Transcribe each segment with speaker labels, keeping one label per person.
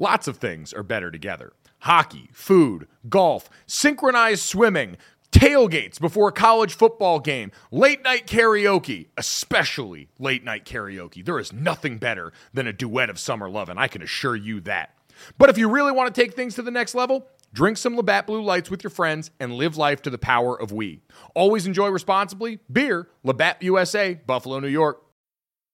Speaker 1: Lots of things are better together hockey, food, golf, synchronized swimming, tailgates before a college football game, late night karaoke, especially late night karaoke. There is nothing better than a duet of summer love, and I can assure you that. But if you really want to take things to the next level, drink some Labatt Blue Lights with your friends and live life to the power of we. Always enjoy responsibly. Beer, Labatt USA, Buffalo, New York.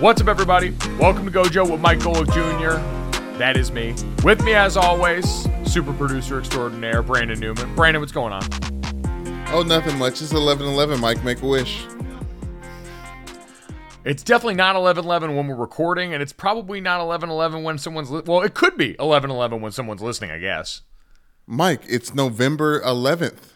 Speaker 1: What's up, everybody? Welcome to Gojo with Mike Golic Jr. That is me. With me, as always, super producer extraordinaire, Brandon Newman. Brandon, what's going on?
Speaker 2: Oh, nothing much. It's 11 11, Mike. Make a wish.
Speaker 1: It's definitely not 11:11 when we're recording, and it's probably not 11:11 when someone's li- well. It could be 11:11 when someone's listening, I guess.
Speaker 2: Mike, it's November 11th.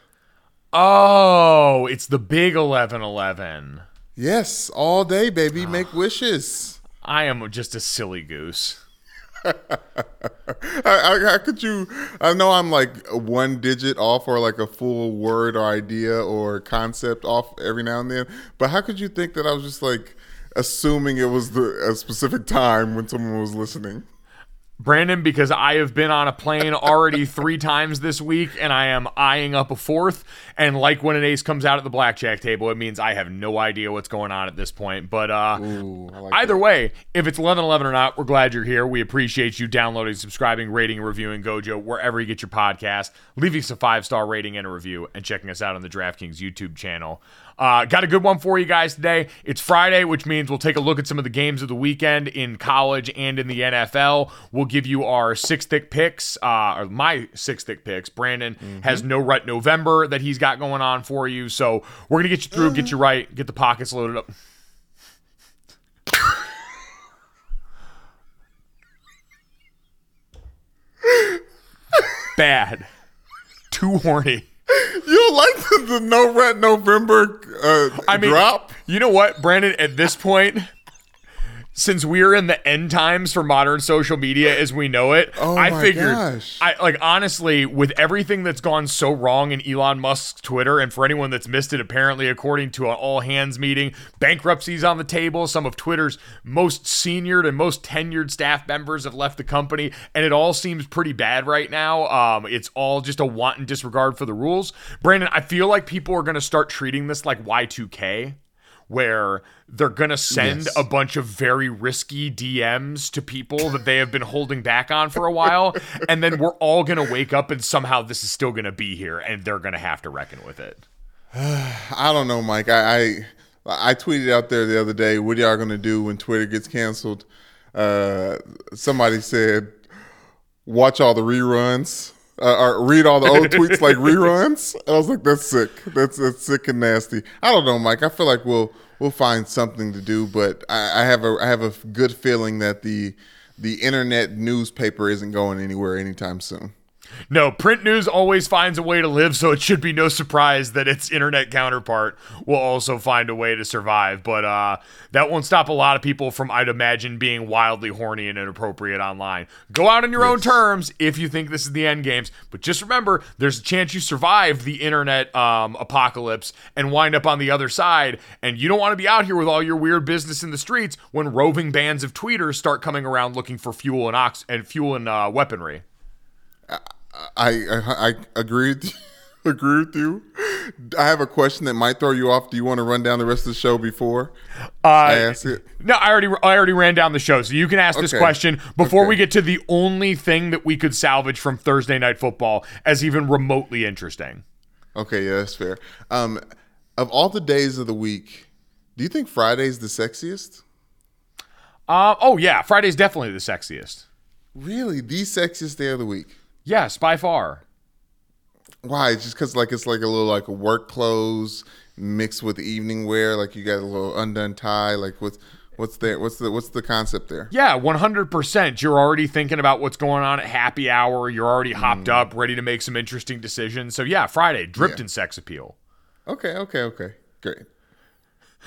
Speaker 1: Oh, it's the big 11:11.
Speaker 2: Yes, all day, baby. Ah. Make wishes.
Speaker 1: I am just a silly goose.
Speaker 2: How could you? I know I'm like one digit off or like a full word or idea or concept off every now and then, but how could you think that I was just like assuming it was the a specific time when someone was listening?
Speaker 1: Brandon, because I have been on a plane already three times this week and I am eyeing up a fourth. And like when an ace comes out at the blackjack table, it means I have no idea what's going on at this point. But uh,
Speaker 2: Ooh, like
Speaker 1: either
Speaker 2: that.
Speaker 1: way, if it's 11 11 or not, we're glad you're here. We appreciate you downloading, subscribing, rating, reviewing Gojo wherever you get your podcast, leaving us a five star rating and a review, and checking us out on the DraftKings YouTube channel. Uh, got a good one for you guys today. It's Friday, which means we'll take a look at some of the games of the weekend in college and in the NFL. We'll give you our Six Thicc Piccs, uh, or my six thick picks. Brandon has no rut November that he's got going on for you. So we're going to get you through, get you right, get the pockets loaded up. Bad. Too horny.
Speaker 2: You like the, the no rat November uh,
Speaker 1: I mean,
Speaker 2: drop?
Speaker 1: you know what, Brandon? At this point, since we're in the end times for modern social media as we know it,
Speaker 2: Oh
Speaker 1: I figured,
Speaker 2: gosh.
Speaker 1: I like honestly, with everything that's gone so wrong in Elon Musk's Twitter, and for anyone that's missed it, apparently, according to an all hands meeting, bankruptcy's on the table. Some of Twitter's most senior and most tenured staff members have left the company, and it all seems pretty bad right now. Um, it's all just a wanton disregard for the rules. Brandon, I feel like people are going to start treating this like Y2K where they're going to send
Speaker 2: Yes.
Speaker 1: a bunch of very risky DMs to people that they have been holding back on for a while. and then we're all going to wake up and somehow this is still going to be here and they're going to have to reckon with it.
Speaker 2: I don't know, Mike. I, I I tweeted out there the other day, "What y'all gonna do when Twitter gets canceled?" Uh, somebody said, "Watch all the reruns." Uh, or read all the old tweets like reruns. I was like, "That's sick. That's that's sick and nasty." I don't know, Mike. I feel like we'll we'll find something to do, but I, I have a I have a good feeling that the the internet newspaper isn't going anywhere anytime soon.
Speaker 1: No, print news always finds a way to live, so it should be no surprise that its internet counterpart will also find a way to survive. But uh, that won't stop a lot of people from, I'd imagine, being wildly horny and inappropriate online. Go out on your own terms if you think this is the end games, but just remember, there's a chance you survive the internet um, apocalypse and wind up on the other side. And you don't want to be out here with all your weird business in the streets when roving bands of tweeters start coming around looking for fuel and ox and fuel and uh, weaponry.
Speaker 2: I I, I agree with you. agree with you. I have a question that might throw you off. Do you want to run down the rest of the show before I ask it?
Speaker 1: No, I already I already ran down the show, so you can ask this question before
Speaker 2: Okay.
Speaker 1: we get to the only thing that we could salvage from Thursday night football as even remotely interesting.
Speaker 2: Okay, yeah, that's fair. Um, of all the days of the week, do you think Friday's the sexiest?
Speaker 1: Uh, oh yeah, Friday's definitely the sexiest.
Speaker 2: Really, the sexiest day of the week?
Speaker 1: Yes, by far.
Speaker 2: Why? Just because like it's like a little like work clothes mixed with evening wear. Like you got a little undone tie. Like what's what's there? What's the what's the concept there?
Speaker 1: Yeah, 100%. You're already thinking about what's going on at happy hour. You're already hopped mm. up, ready to make some interesting decisions. So, yeah, Friday, dripped
Speaker 2: Yeah.
Speaker 1: in sex appeal.
Speaker 2: Okay, okay, okay, great.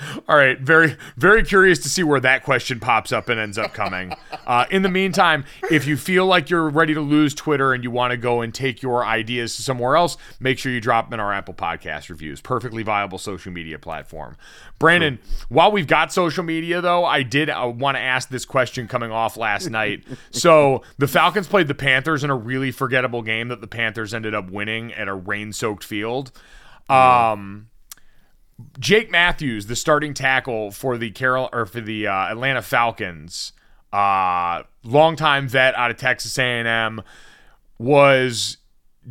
Speaker 1: All right, very, very curious to see where that question pops up and ends up coming. Uh, in the meantime, if you feel like you're ready to lose Twitter and you want to go and take your ideas to somewhere else, make sure you drop them in our Apple Podcast reviews. Perfectly viable social media platform. Brandon, while we've got social media, though, I did uh, want to ask this question coming off last night. So the Falcons played the Panthers in a really forgettable game that the Panthers ended up winning at a rain-soaked field. Um. Jake Matthews, the starting tackle for the Carol or for the uh, Atlanta Falcons, uh, longtime vet out of Texas A&M, was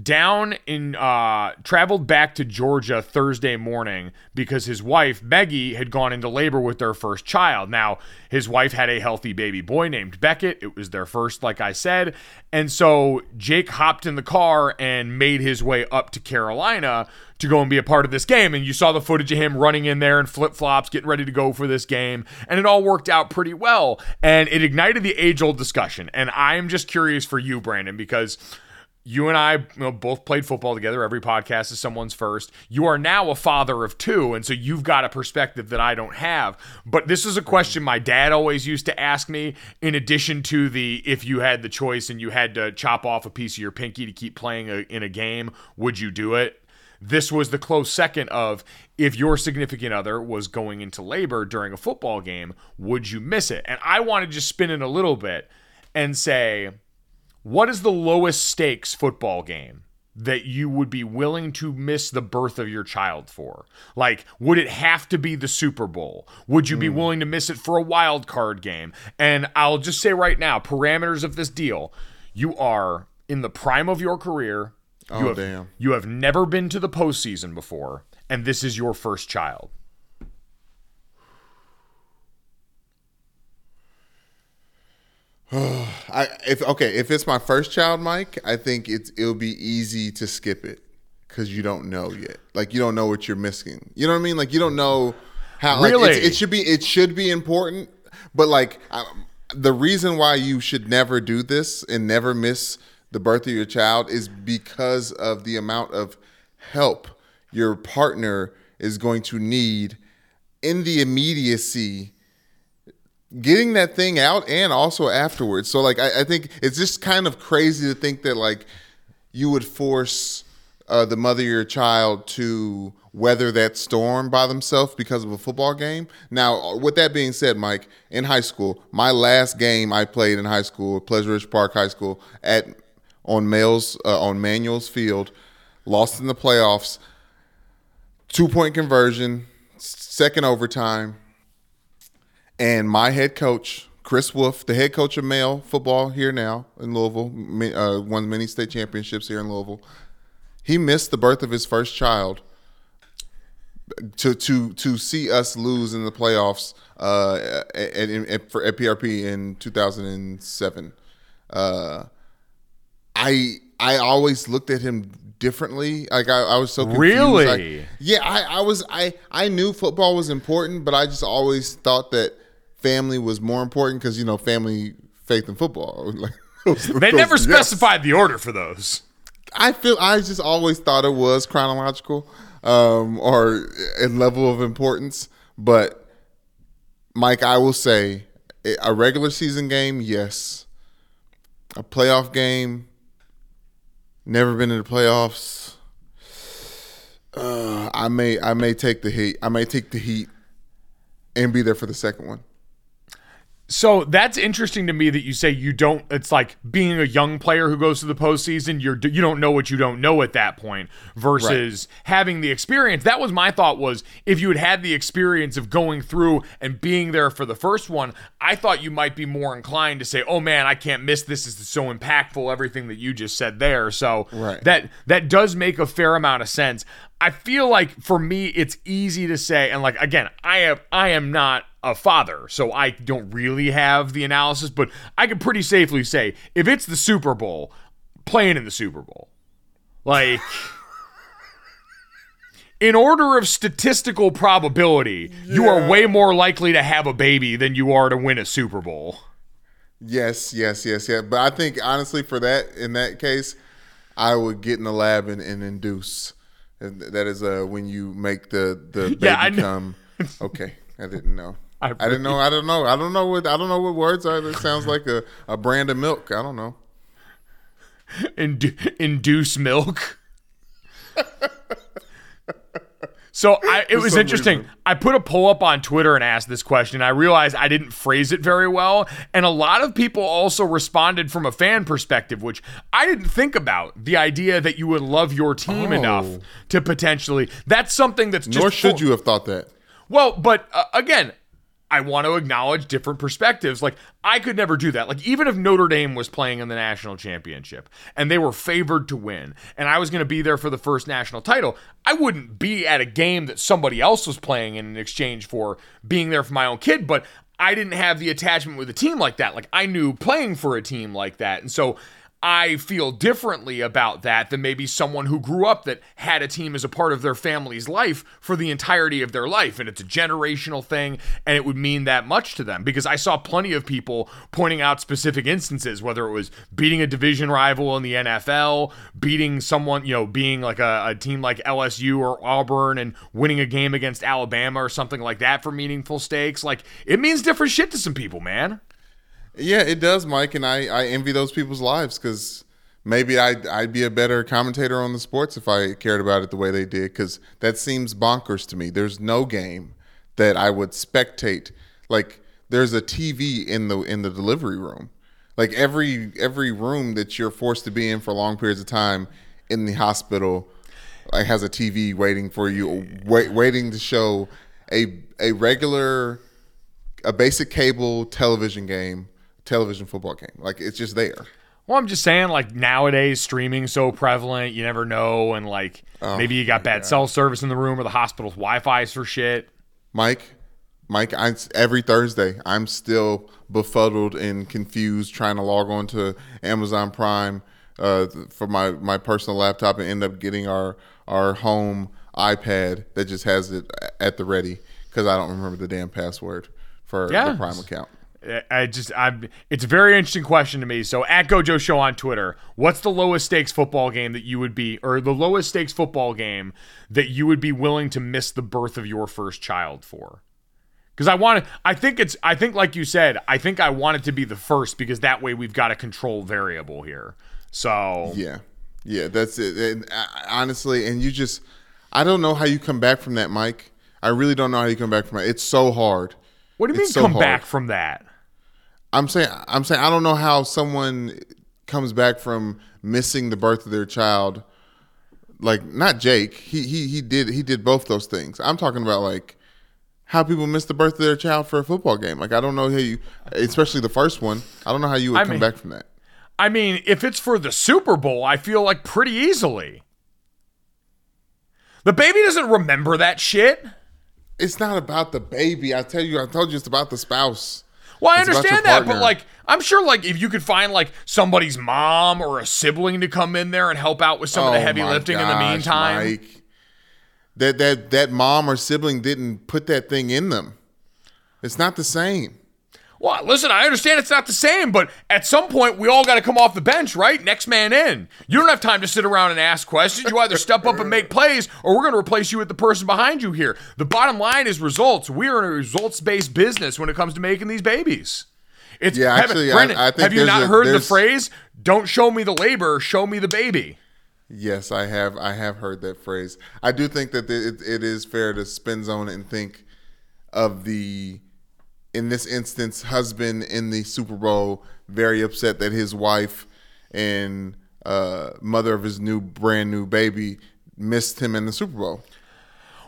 Speaker 1: down in uh traveled back to Georgia Thursday morning because his wife Meggie had gone into labor with their first child. Now, his wife had a healthy baby boy named Beckett. It was their first like I said. And so Jake hopped in the car and made his way up to Carolina to go and be a part of this game and you saw the footage of him running in there in flip-flops getting ready to go for this game and it all worked out pretty well and it ignited the age-old discussion. And I'm just curious for you Brandon because you and I you know, both played football together. Every podcast is someone's first. You are now a father of two, and so you've got a perspective that I don't have. But this is a question my dad always used to ask me, in addition to the if you had the choice and you had to chop off a piece of your pinky to keep playing a, in a game, would you do it? This was the close second of if your significant other was going into labor during a football game, would you miss it? And I want to just spin it a little bit and say, what is the lowest stakes football game that you would be willing to miss the birth of your child for? Like, would it have to be the Super Bowl? Would you be hmm. willing to miss it for a wild card game? And I'll just say right now, parameters of this deal, you are in the prime of your career. Oh, you
Speaker 2: Oh,
Speaker 1: have,
Speaker 2: damn.
Speaker 1: You have never been to the postseason before, and this is your first child.
Speaker 2: I if okay, if it's my first child, Mike, I think it's it'll be easy to skip it because you don't know yet. Like you don't know what you're missing. You know what I mean? Like you don't know how. Like,
Speaker 1: Really?
Speaker 2: it's, it should be it should be important, but like I, the reason why you should never do this and never miss the birth of your child is because of the amount of help your partner is going to need in the immediacy getting that thing out and also afterwards. So like I, I think it's just kind of crazy to think that like you would force uh, the mother of your child to weather that storm by themselves because of a football game. Now, with that being said, Mike, in high school, my last game I played in high school, Pleasure Ridge Park High School, at on Males uh, on Manual's Field, lost in the playoffs, two point conversion, second overtime and my head coach Chris Wolfe, the head coach of male football here now in Louisville, uh, won many state championships here in Louisville. He missed the birth of his first child to to to see us lose in the playoffs uh, at, at, at, for, at PRP in 2007. Uh, I I always looked at him differently. Like I, I was so confused.
Speaker 1: Really?
Speaker 2: Like, yeah, I, I was I I knew football was important, but I just always thought that family was more important because you know family, faith, and football. Like, those-
Speaker 1: They
Speaker 2: those-
Speaker 1: never
Speaker 2: yes.
Speaker 1: specified the order for those.
Speaker 2: I feel I just always thought it was chronological um, or in level of importance. But Mike, I will say a regular season game, yes. A playoff game, never been in the playoffs. Uh, I may I may take the heat. I may take the heat and be there for the second one.
Speaker 1: So that's interesting to me that you say you don't. It's like being a young player who goes to the postseason. You're you don't know what you don't know at that point versus having the experience. That was my thought. Was if you had had the experience of going through and being there for the first one, I thought you might be more inclined to say, "Oh man, I can't miss this. This is so impactful." Everything that you just said there. So
Speaker 2: Right.
Speaker 1: that that does make a fair amount of sense. I feel like for me, it's easy to say, and like again, I have I am not a father, so I don't really have the analysis, but I can pretty safely say if it's the Super Bowl, playing in the Super Bowl. Like, in order of statistical probability, you are way more likely to have a baby than you are to win a Super Bowl.
Speaker 2: Yes, yes, yes, yeah. But I think honestly, for that in that case, I would get in the lab and, and induce. And That is uh, when you make the the baby
Speaker 1: Yeah,
Speaker 2: come. Okay, I didn't know.
Speaker 1: I
Speaker 2: I, didn't know. I don't know. I don't know what I don't know what words are. That sounds like a, a brand of milk. I don't know.
Speaker 1: Indu- induce milk. So I, it was interesting.
Speaker 2: reason.
Speaker 1: I put a poll up on Twitter and asked this question. I realized I didn't phrase it very well, and a lot of people also responded from a fan perspective, which I didn't think about. The idea that you would love your team
Speaker 2: Oh.
Speaker 1: enough to potentially that's something that's just
Speaker 2: Nor should you have thought that.
Speaker 1: well, but uh, again, I want to acknowledge different perspectives. Like, I could never do that. Like, even if Notre Dame was playing in the national championship and they were favored to win, and I was going to be there for the first national title, I wouldn't be at a game that somebody else was playing in exchange for being there for my own kid. But I didn't have the attachment with a team like that. Like, I knew playing for a team like that. And so, I feel differently about that than maybe someone who grew up that had a team as a part of their family's life for the entirety of their life. And it's a generational thing, and it would mean that much to them. Because I saw plenty of people pointing out specific instances, whether it was beating a division rival in the NFL, beating someone, you know, being like a, a team like LSU or Auburn and winning a game against Alabama or something like that for meaningful stakes. Like, it means different shit to some people, man.
Speaker 2: Yeah, it does, Mike, and I, I envy those people's lives because maybe I'd, I'd be a better commentator on the sports if I cared about it the way they did because that seems bonkers to me. There's no game that I would spectate. Like there's a TV in the in the delivery room. Like every every room that you're forced to be in for long periods of time in the hospital like has a TV waiting for you, wait, waiting to show a a regular a basic cable television game, television football game. Like it's just there.
Speaker 1: Well, I'm just saying, like nowadays, streaming's so prevalent, you never know, and like maybe you got bad cell service in the room or the hospital's Wi-Fi's for shit.
Speaker 2: Mike, Mike, I every Thursday I'm still befuddled and confused trying to log on to Amazon Prime uh, for my my personal laptop and end up getting our our home iPad that just has it at the ready because I don't remember the damn password for
Speaker 1: Yeah.
Speaker 2: the Prime account.
Speaker 1: I- just, I'm. It's a very interesting question to me. So at Gojo Show on Twitter, what's the lowest stakes football game that you would be, or the lowest stakes football game that you would be willing to miss the birth of your first child for? Because I want to, I think it's, I think like you said, I think I want it to be the first because that way we've got a control variable here. So
Speaker 2: Yeah, yeah, that's it. And uh, honestly, and you just, I don't know how you come back from that, Mike. I really don't know how you come back from it. It's so hard.
Speaker 1: what do you mean
Speaker 2: so
Speaker 1: come
Speaker 2: hard.
Speaker 1: back from that?
Speaker 2: I'm saying, I'm saying, I don't know how someone comes back from missing the birth of their child. Like not Jake. He he he did he did both those things. I'm talking about like how people miss the birth of their child for a football game. Like I don't know how you, especially the first one. I don't know how you would
Speaker 1: I
Speaker 2: come
Speaker 1: mean-
Speaker 2: back from that.
Speaker 1: I mean, if it's for the Super Bowl, I feel like pretty easily. The baby doesn't remember that shit.
Speaker 2: It's not about the baby. I tell you, I told you it's about the spouse.
Speaker 1: Well, I
Speaker 2: It's
Speaker 1: understand that, but like, I'm sure, like, if you could find like somebody's mom or a sibling to come in there and help out with some of the
Speaker 2: Oh
Speaker 1: heavy lifting in the meantime,
Speaker 2: Mike. That that that mom or sibling didn't put that thing in them. It's not the same.
Speaker 1: Well, listen, I understand it's not the same, but at some point we all got to come off the bench, right? Next man in. You don't have time to sit around and ask questions. You either step up and make plays, or we're going to replace you with the person behind you here. The bottom line is results. We're in a results-based business when it comes to making these babies. It's
Speaker 2: Yeah,
Speaker 1: have-
Speaker 2: actually, I-
Speaker 1: Brandon,
Speaker 2: I think
Speaker 1: have you not
Speaker 2: a-
Speaker 1: heard the phrase? Don't show me the labor, show me the baby.
Speaker 2: Yes, I have. I have heard that phrase. I do think that it, it is fair to spin zone and think of the, in this instance, husband in the Super Bowl very upset that his wife and uh, mother of his new brand new baby missed him in the Super Bowl.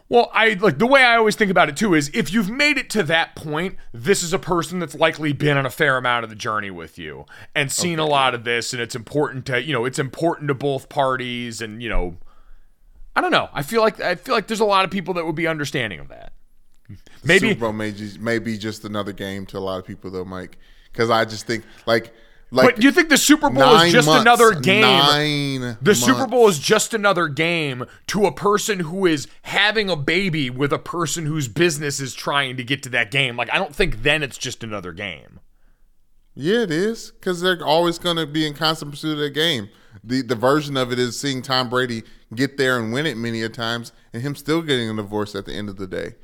Speaker 1: Well, I like the way I always think about it too is if you've made it to that point, this is a person that's likely been on a fair amount of the journey with you and seen a lot of this, and it's important to you know it's important to both parties, and you know, I don't know. I feel like I feel like there's a lot of people that would be understanding of that. Maybe
Speaker 2: Super Bowl may, just, may be just another game to a lot of people, though, Mike. Because I just think, like, Like,
Speaker 1: but do you think the Super Bowl is just
Speaker 2: months,
Speaker 1: another game?
Speaker 2: Nine.
Speaker 1: The Super. Bowl is just another game to a person who is having a baby with a person whose business is trying to get to that game. Like, I don't think then it's just another game.
Speaker 2: Yeah, it is because they're always going to be in constant pursuit of the game. The the version of it is seeing Tom Brady get there and win it many a times, and him still getting a divorce at the end of the day.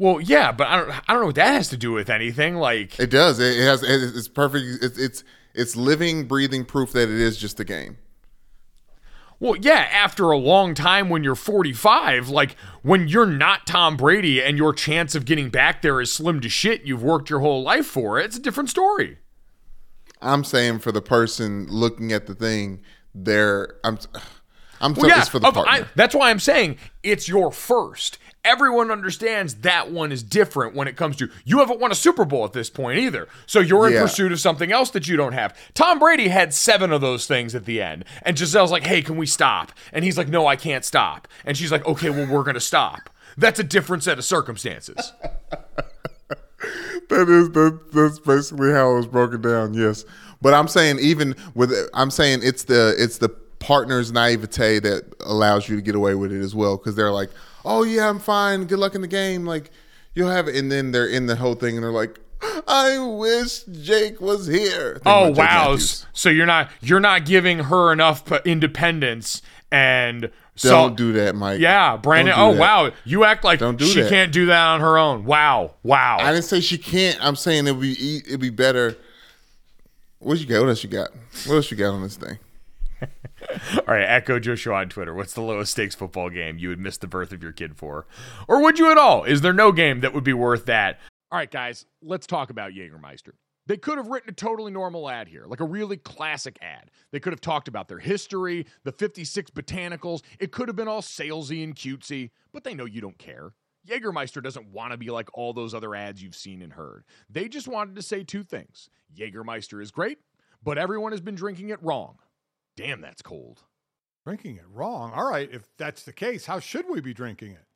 Speaker 1: Well, yeah, but I don't, I don't know what that has to do with anything. Like,
Speaker 2: It does. It, has. It, it's perfect. It's it's it's living, breathing proof that it is just a game.
Speaker 1: Well, yeah, after a long time when you're 45, like when you're not Tom Brady and your chance of getting back there is slim to shit, you've worked your whole life for it, it's a different story.
Speaker 2: I'm saying for the person looking at the thing, they're I'm I'm
Speaker 1: Well, yeah,
Speaker 2: it's for the
Speaker 1: of- I- that's why I'm saying it's your first. Everyone understands that one is different when it comes to you haven't won a Super Bowl at this point either. So you're in
Speaker 2: Yeah.
Speaker 1: pursuit of something else that you don't have. Tom Brady had seven of those things at the end. And Gisele's like, hey, can we stop? And he's like, no, I can't stop. And she's like, okay, well, we're going to stop. That's a different set of circumstances.
Speaker 2: That is that, that's basically how it was broken down. Yes, but I'm saying even with I'm saying it's the it's the partner's naivete that allows you to get away with it as well because they're like, oh yeah, I'm fine. Good luck in the game. Like you'll have it, and then they're in the whole thing and they're like, I wish Jake was here.
Speaker 1: Oh wow! So you're not you're not giving her enough independence and so
Speaker 2: Don't do that, Mike.
Speaker 1: Yeah, Brandon.
Speaker 2: Don't
Speaker 1: Oh
Speaker 2: that.
Speaker 1: wow, you act like
Speaker 2: Don't do
Speaker 1: she
Speaker 2: that.
Speaker 1: can't do that on her own. Wow, wow.
Speaker 2: I didn't say she can't. I'm saying it'd be e- it'd be better. What you got? What else you got? What else you got on this thing?
Speaker 1: All right, at Gojo Show on Twitter. What's the lowest stakes football game you would miss the birth of your kid for, or would you at all? Is there no game that would be worth that? All right, guys, let's talk about Jägermeister. They could have written a totally normal ad here, like a really classic ad. They could have talked about their history, the 56 botanicals. It could have been all salesy and cutesy, but they know you don't care. Jägermeister doesn't want to be like all those other ads you've seen and heard. They just wanted to say two things Jägermeister is great, but everyone has been drinking it wrong. Damn, that's cold.
Speaker 3: Drinking it wrong. All right, if that's the case, how should we be drinking it?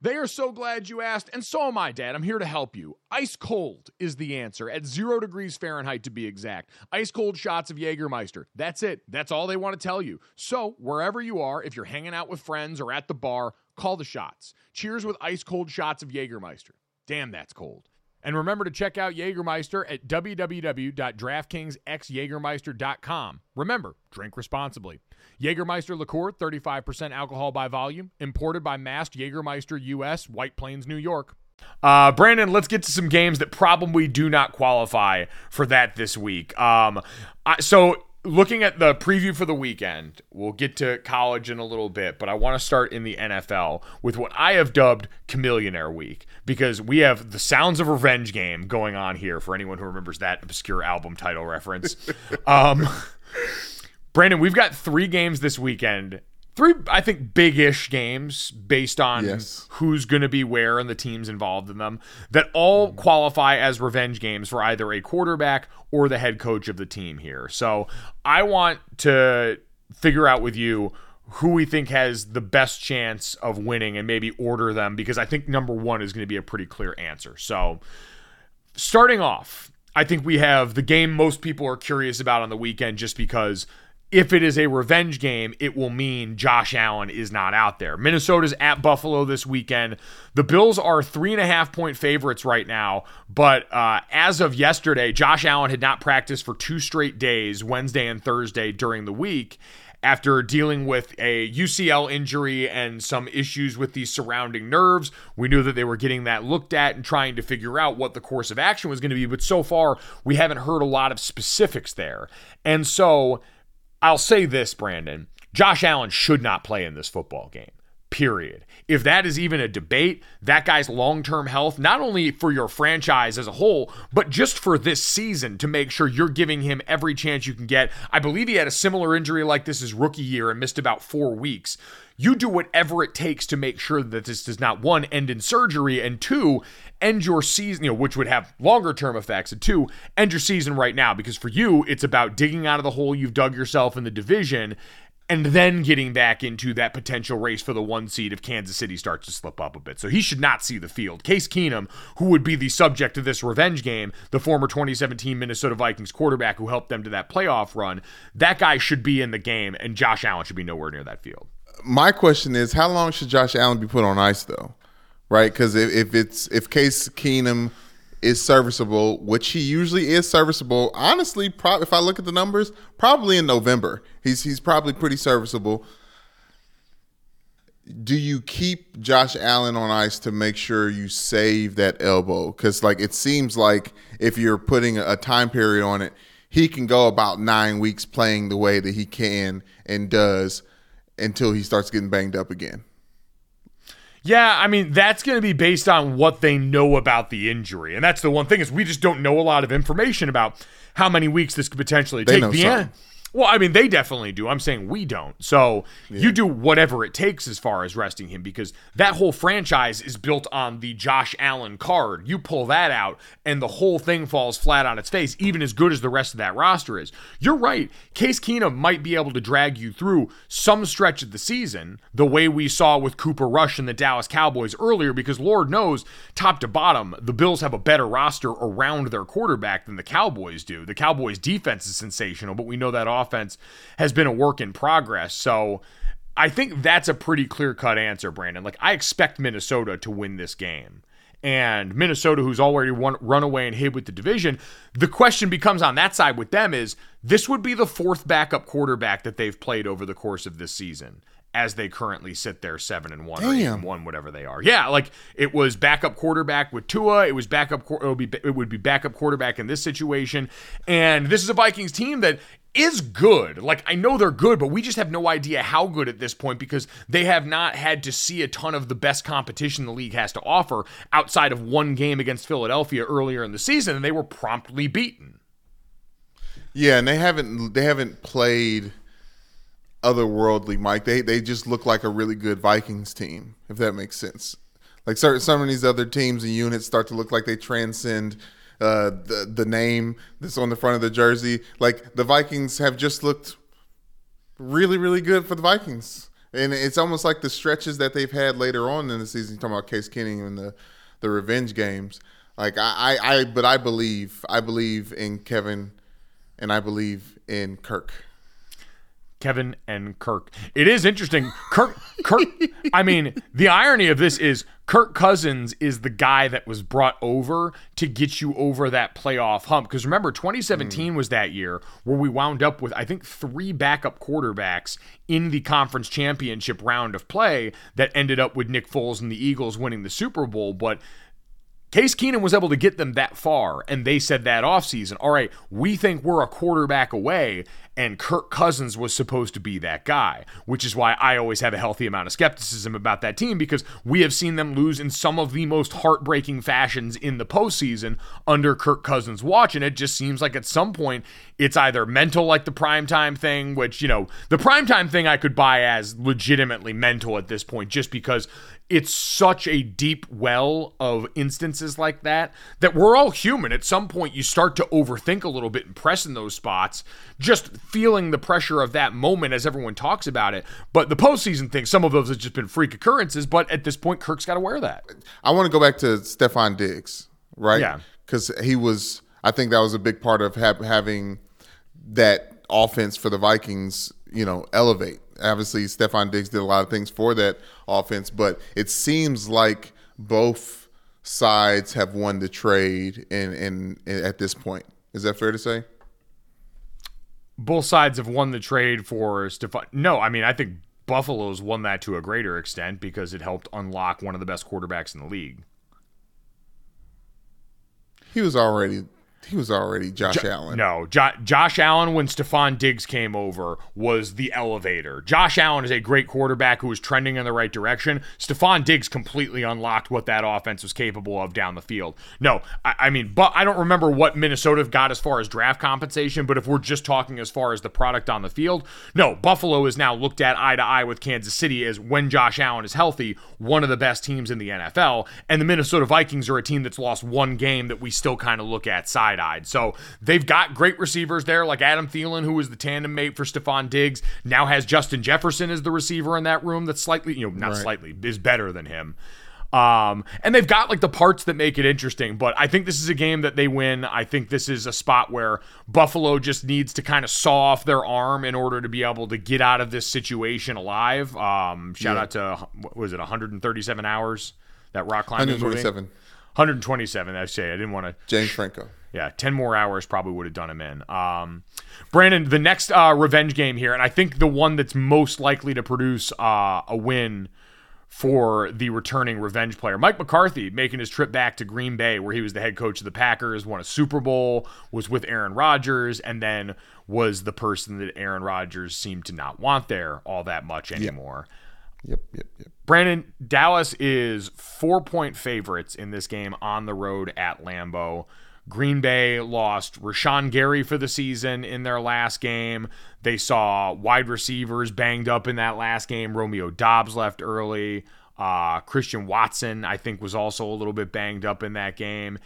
Speaker 1: They are so glad you asked, and so am I, Dad. I'm here to help you. Ice cold is the answer, at zero degrees Fahrenheit to be exact. Ice cold shots of Jägermeister. That's it. That's all they want to tell you. So, wherever you are, if you're hanging out with friends or at the bar, call the shots. Cheers with ice cold shots of Jägermeister. Damn, that's cold. And remember to check out Jägermeister at www.draftkingsxjagermeister.com. Remember, drink responsibly. Jägermeister liqueur, 35% alcohol by volume, imported by Mast Jägermeister US, White Plains, New York. Uh, Brandon, let's get to some games that probably do not qualify for that this week. Um, I, so looking at the preview for the weekend, we'll get to college in a little bit, but I want to start in the NFL with what I have dubbed Chamillionaire Week because we have the Sounds of Revenge game going on here for anyone who remembers that obscure album title reference. um, Brandon, we've got three games this weekend. Three, I think, big-ish games based on
Speaker 2: Yes.
Speaker 1: who's going to be where and the teams involved in them that all mm-hmm. qualify as revenge games for either a quarterback or the head coach of the team here. So I want to figure out with you who we think has the best chance of winning and maybe order them because I think number one is going to be a pretty clear answer. So starting off, I think we have the game most people are curious about on the weekend just because if it is a revenge game, it will mean Josh Allen is not out there. Minnesota's at Buffalo this weekend. The Bills are three and a half point favorites right now, but uh, as of yesterday, Josh Allen had not practiced for two straight days, Wednesday and Thursday during the week after dealing with a UCL injury and some issues with the surrounding nerves. We knew that they were getting that looked at and trying to figure out what the course of action was going to be, but so far we haven't heard a lot of specifics there. And so I'll say this, Brandon Josh Allen should not play in this football game. Period. If that is even a debate, that guy's long term health, not only for your franchise as a whole, but just for this season to make sure you're giving him every chance you can get. I believe he had a similar injury like this his rookie year and missed about four weeks. You do whatever it takes to make sure that this does not, one, end in surgery, and two, end your season, you know, which would have longer term effects, and two, end your season right now. Because for you, it's about digging out of the hole you've dug yourself in the division and then getting back into that potential race for the one seed if Kansas City starts to slip up a bit. So he should not see the field. Case Keenum, who would be the subject of this revenge game, the former 2017 Minnesota Vikings quarterback who helped them to that playoff run, that guy should be in the game, and Josh Allen should be nowhere near that field.
Speaker 2: My question is, how long should Josh Allen be put on ice though? Right? Because if, if it's if Case Keenum is serviceable, which he usually is serviceable, honestly, pro- if I look at the numbers, probably in November, he's he's probably pretty serviceable. Do you keep Josh Allen on ice to make sure you save that elbow? Because like it seems like if you're putting a time period on it, he can go about nine weeks playing the way that he can and does until he starts getting banged up again.
Speaker 1: Yeah, I mean that's going to be based on what they know about the injury, and that's the one thing is we just don't know a lot of information about how many weeks this could potentially
Speaker 2: They
Speaker 1: take. The
Speaker 2: something.
Speaker 1: Well, I mean they definitely do. I'm saying we don't. So you do whatever it takes as far as resting him because that whole franchise is built on the Josh Allen card. You pull that out, and the whole thing falls flat on its face. Even as good as the rest of that roster is, you're right. Case Keenum might be able to drag you through some stretch of the season, the way we saw with Cooper Rush and the Dallas Cowboys earlier, because Lord knows, top to bottom, the Bills have a better roster around their quarterback than the Cowboys do. The Cowboys' defense is sensational, but we know that offense has been a work in progress. So I think that's a pretty clear cut answer, Brandon. Like, I expect Minnesota to win this game. And Minnesota, who's already won, run away and hid with the division, the question becomes on that side with them is this would be the fourth backup quarterback that they've played over the course of this season as they currently sit there seven and one or eight and one, whatever they are. Yeah, like it was backup quarterback with Tua. It was backup. It would be it would be backup quarterback in this situation. And this is a Vikings team that is good. Like I know they're good, but we just have no idea how good at this point because they have not had to see a ton of the best competition the league has to offer outside of one game against Philadelphia earlier in the season, and they were promptly beaten.
Speaker 2: Yeah, and they haven't they haven't played otherworldly, Mike. They they just look like a really good Vikings team, if that makes sense. Like certain some of these other teams and units start to look like they transcend uh, the the name that's on the front of the jersey. Like the Vikings have just looked really really good for the Vikings, and it's almost like the stretches that they've had later on in the season. You're talking about Case Keenum and the the revenge games. Like I, I, I but I believe I believe in Kevin, and I believe in Kirk.
Speaker 1: Kevin and Kirk. It is interesting. Kirk Kirk I mean, the irony of this is Kirk Cousins is the guy that was brought over to get you over that playoff hump because remember 2017 was that year where we wound up with I think 3 backup quarterbacks in the conference championship round of play that ended up with Nick Foles and the Eagles winning the Super Bowl, but Case Keenum was able to get them that far, and they said that offseason, all right, we think we're a quarterback away, and Kirk Cousins was supposed to be that guy, which is why I always have a healthy amount of skepticism about that team because we have seen them lose in some of the most heartbreaking fashions in the postseason under Kirk Cousins' watch, and it just seems like at some point it's either mental, like the primetime thing, which, you know, the primetime thing I could buy as legitimately mental at this point just because it's such a deep well of instances like that that we're all human. At some point, you start to overthink a little bit and press in those spots, just feeling the pressure of that moment as everyone talks about it. But the postseason thing, some of those have just been freak occurrences. But at this point, Kirk's got to wear that.
Speaker 2: I want to go back to Stefon Diggs, right?
Speaker 1: Yeah.
Speaker 2: Because he was, I think that was a big part of ha- having that offense for the Vikings, you know, elevate. Obviously, Stefon Diggs did a lot of things for that offense, but it seems like both sides have won the trade in, in, in at this point. Is that fair to say?
Speaker 1: Both sides have won the trade for Stefon. No, I mean, I think Buffalo's won that to a greater extent because it helped unlock one of the best quarterbacks in the league.
Speaker 2: He was already he was already Josh Allen.
Speaker 1: No, jo- Josh Allen, when Stefon Diggs came over, was the elevator. Josh Allen is a great quarterback who was trending in the right direction. Stefon Diggs completely unlocked what that offense was capable of down the field. No, I, I mean, but I don't remember what Minnesota got as far as draft compensation, but if we're just talking as far as the product on the field, no, Buffalo is now looked at eye to eye with Kansas City as when Josh Allen is healthy, one of the best teams in the NFL. And the Minnesota Vikings are a team that's lost one game that we still kind of look at side wide eyed. So they've got great receivers there, like Adam Thielen, who was the tandem mate for Stefon Diggs, now has Justin Jefferson as the receiver in that room that's slightly, you know, not
Speaker 2: Right.
Speaker 1: slightly, is better than him. Um, and they've got like the parts that make it interesting, but I think this is a game that they win. I think this is a spot where Buffalo just needs to kind of saw off their arm in order to be able to get out of this situation alive. Um, shout out to what was it 137 hours that rock climbing movie?
Speaker 2: 127.
Speaker 1: 127. I say I didn't want to
Speaker 2: James Franco.
Speaker 1: Yeah, 10 more hours probably would have done him in. Um, Brandon, the next uh, revenge game here, and I think the one that's most likely to produce uh, a win for the returning revenge player, Mike McCarthy, making his trip back to Green Bay, where he was the head coach of the Packers, won a Super Bowl, was with Aaron Rodgers, and then was the person that Aaron Rodgers seemed to not want there all that much anymore.
Speaker 2: Yep, yep, yep.
Speaker 1: Brandon, Dallas is four point favorites in this game on the road at Lambeau. Green Bay lost Rashan Gary for the season in their last game. They saw wide receivers banged up in that last game. Romeo Doubs left early. Uh, Christian Watson, I think, was also a little bit banged up in that game.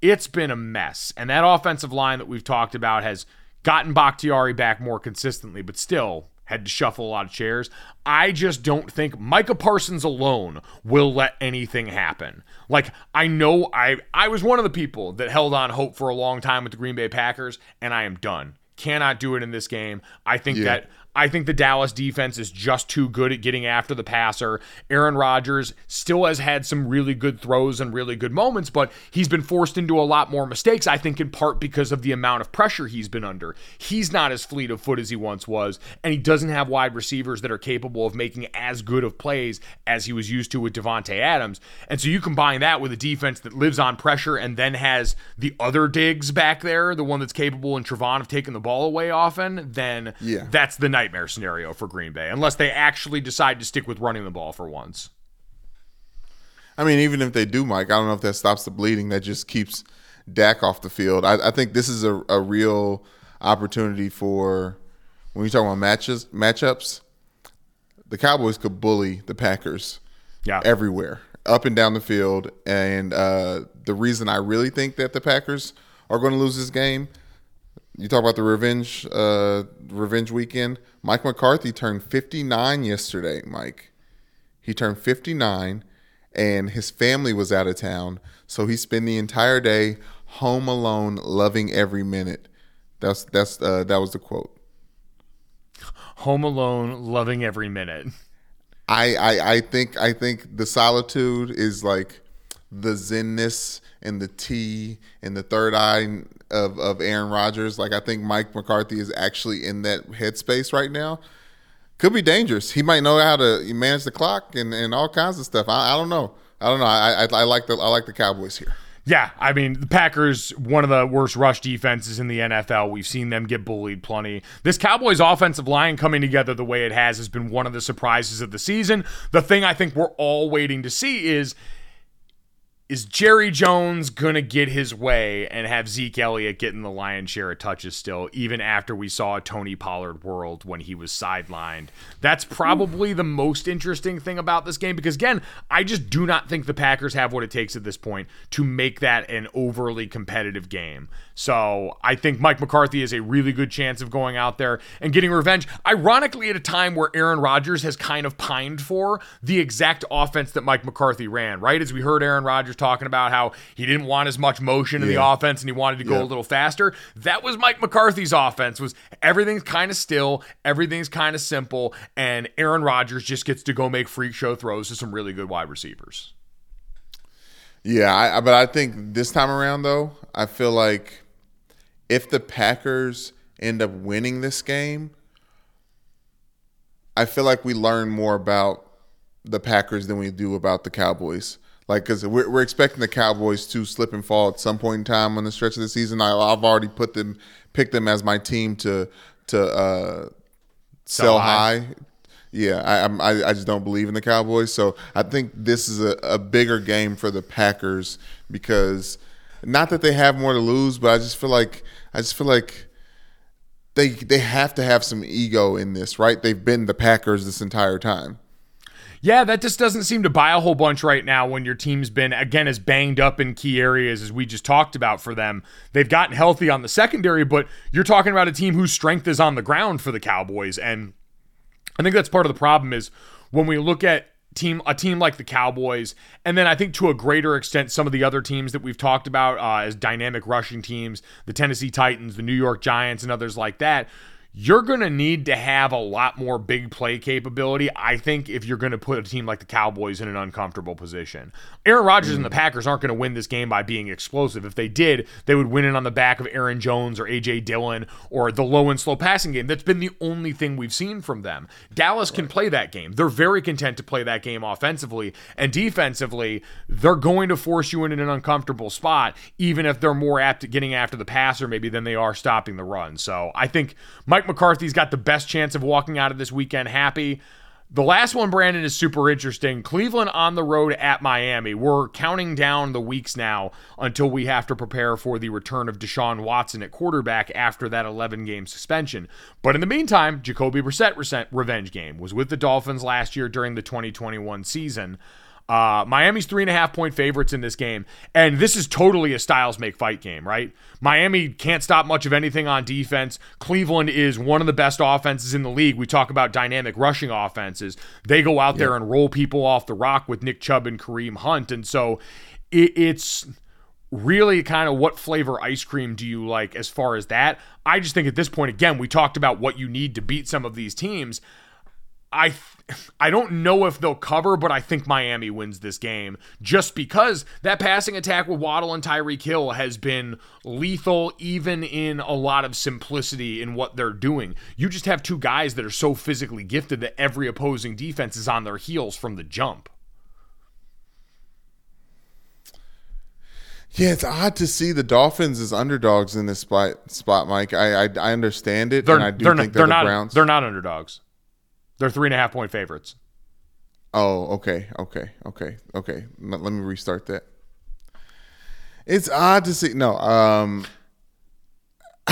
Speaker 1: It's been a mess. And that offensive line that we've talked about has gotten Bakhtiari back more consistently, but still had to shuffle a lot of chairs. I just don't think Micah Parsons alone will let anything happen. Like I know I I was one of the people that held on hope for a long time with the Green Bay Packers and I am done. Cannot do it in this game. I think that I think the Dallas defense is just too good at getting after the passer. Aaron Rodgers still has had some really good throws and really good moments, but he's been forced into a lot more mistakes, I think, in part because of the amount of pressure he's been under. He's not as fleet of foot as he once was, and he doesn't have wide receivers that are capable of making as good of plays as he was used to with Davante Adams. And so you combine that with a defense that lives on pressure and then has the other Diggs back there, the one that's capable in Trevon of taking the ball away often, then
Speaker 2: Yeah.
Speaker 1: that's the nightmare scenario for Green Bay, unless they actually decide to stick with running the ball for once.
Speaker 2: I mean, even if they do, Mike, I don't know if that stops the bleeding. That just keeps Dak off the field. I, I think this is a, a real opportunity for when you talk about matches matchups. The Cowboys could bully the Packers
Speaker 1: Yeah.
Speaker 2: everywhere, up and down the field. And uh, the reason I really think that the Packers are going to lose this game, you talk about the revenge, uh, revenge weekend. Mike McCarthy turned 59 yesterday. Mike, he turned 59, and his family was out of town, so he spent the entire day home alone, loving every minute. That's that's uh, that was the quote.
Speaker 1: Home Alone, loving every minute.
Speaker 2: I, I I think I think the solitude is like the zenness and the T and the third eye of, of Aaron Rodgers. Like I think Mike McCarthy is actually in that headspace right now. Could be dangerous. He might know how to manage the clock and, and all kinds of stuff. I, I don't know. I don't know. I, I I like the I like the Cowboys here.
Speaker 1: Yeah, I mean, the Packers, one of the worst rush defenses in the NFL. We've seen them get bullied plenty. This Cowboys offensive line coming together the way it has has been one of the surprises of the season. The thing I think we're all waiting to see is is Jerry Jones to get his way and have Zeke Elliott getting the lion's share of touches still, even after we saw a Tony Pollard world when he was sidelined? That's probably the most interesting thing about this game because, again, I just do not think the Packers have what it takes at this point to make that an overly competitive game. So I think Mike McCarthy has a really good chance of going out there and getting revenge. Ironically, at a time where Aaron Rodgers has kind of pined for the exact offense that Mike McCarthy ran, right? As we heard Aaron Rodgers talking about how he didn't want as much motion in the offense and he wanted to go
Speaker 2: Yeah.
Speaker 1: a little faster. That was Mike McCarthy's offense was everything's kind of still, everything's kind of simple, and Aaron Rodgers just gets to go make freak show throws to some really good wide receivers.
Speaker 2: Yeah, I- but I think this time around though, I feel like if the Packers end up winning this game, I feel like we learn more about the Packers than we do about the Cowboys. Like, because we're, we're expecting the Cowboys to slip and fall at some point in time on the stretch of the season. I, I've already put them, picked them as my team to to uh, sell
Speaker 1: high.
Speaker 2: high. Yeah, I, I'm- I I just don't believe in the Cowboys. So I think this is a, a bigger game for the Packers because not that they have more to lose, but I just feel like I just feel like they they have to have some ego in this, right? They've been the Packers this entire time.
Speaker 1: Yeah, that just doesn't seem to buy a whole bunch right now when your team's been, again, as banged up in key areas as we just talked about for them. They've gotten healthy on the secondary, but you're talking about a team whose strength is on the ground for the Cowboys. And I think that's part of the problem is when we look at team a team like the Cowboys, and then I think to a greater extent some of the other teams that we've talked about uh, as dynamic rushing teams, the Tennessee Titans, the New York Giants, and others like that you're going to need to have a lot more big play capability, I think, if you're going to put a team like the Cowboys in an uncomfortable position. Aaron Rodgers mm. and the Packers aren't going to win this game by being explosive. If they did, they would win it on the back of Aaron Jones or A.J. Dillon or the low and slow passing game. That's been the only thing we've seen from them. Dallas can play that game. They're very content to play that game offensively. And defensively, they're going to force you into an uncomfortable spot, even if they're more apt at getting after the passer maybe than they are stopping the run. So I think Mike Mike McCarthy's got the best chance of walking out of this weekend happy. The last one, Brandon, is super interesting. Cleveland on the road at Miami. We're counting down the weeks now until we have to prepare for the return of Deshaun Watson at quarterback after that 11 game suspension. But in the meantime, Jacoby Brissett revenge game was with the Dolphins last year during the 2021 season. Uh, Miami's three and a half point favorites in this game, and this is totally a styles make fight game, right? Miami can't stop much of anything on defense. Cleveland is one of the best offenses in the league. We talk about dynamic rushing offenses. They go out there and roll people off the rock with Nick Chubb and Kareem Hunt, and so it, it's really kind of what flavor ice cream do you like as far as that? I just think at this point, again, we talked about what you need to beat some of these teams. I I don't know if they'll cover, but I think Miami wins this game just because that passing attack with Waddle and Tyreek Hill has been lethal, even in a lot of simplicity in what they're doing. You just have two guys that are so physically gifted that every opposing defense is on their heels from the jump.
Speaker 2: Yeah, it's odd to see the Dolphins as underdogs in this spot, spot Mike. I I, I understand it,
Speaker 1: they're,
Speaker 2: and I do
Speaker 1: they're
Speaker 2: think
Speaker 1: they're,
Speaker 2: they're,
Speaker 1: not,
Speaker 2: the Browns.
Speaker 1: They're not underdogs. They're three and a half point favorites.
Speaker 2: Oh, okay, okay, okay, okay. Let, me restart that. It's odd to see. No, um,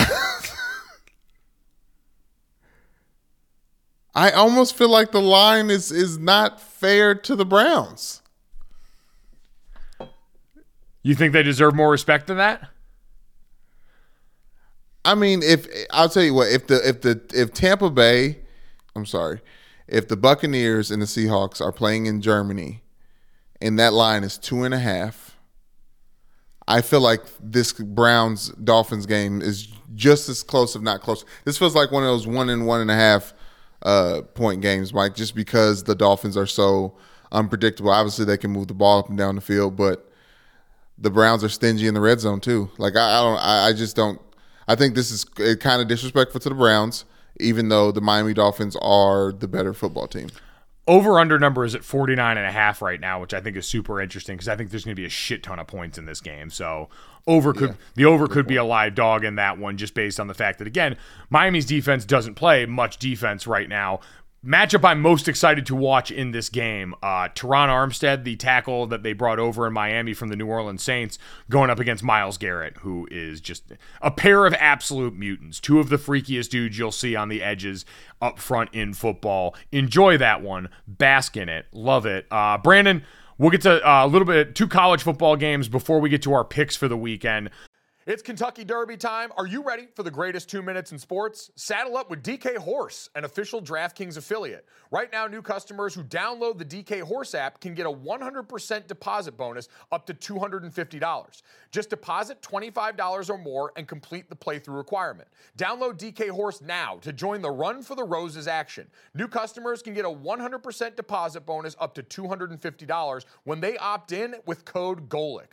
Speaker 2: I almost feel like the line is is not fair to the Browns.
Speaker 1: You think they deserve more respect than that?
Speaker 2: I mean, if I'll tell you what, if the if the if Tampa Bay, I'm sorry, if the Buccaneers and the Seahawks are playing in Germany and that line is two and a half, I feel like this Browns Dolphins game is just as close, if not close. This feels like one of those one and one and a half uh, point games, Mike, just because the Dolphins are so unpredictable. Obviously, they can move the ball up and down the field, but the Browns are stingy in the red zone too. Like I, I don't, I, I just don't. I think this is kind of disrespectful to the Browns even though the Miami Dolphins are the better football team.
Speaker 1: Over under number is at 49 and a half right now, which I think is super interesting because I think there's going to be a shit ton of points in this game. So over could yeah, the over could point. be a live dog in that one just based on the fact that again, Miami's defense doesn't play much defense right now, Matchup I'm most excited to watch in this game uh, Terron Armstead, the tackle that they brought over in Miami from the New Orleans Saints, going up against Myles Garrett, who is just a pair of absolute mutants. Two of the freakiest dudes you'll see on the edges up front in football. Enjoy that one. Bask in it. Love it. Uh, Brandon, we'll get to uh, a little bit, two college football games before we get to our picks for the weekend.
Speaker 4: It's Kentucky Derby time. Are you ready for the greatest two minutes in sports? Saddle up with DK Horse, an official DraftKings affiliate. Right now, new customers who download the DK Horse app can get a 100% deposit bonus up to $250. Just deposit $25 or more and complete the playthrough requirement. Download DK Horse now to join the Run for the Roses action. New customers can get a 100% deposit bonus up to $250 when they opt in with code GOLIC,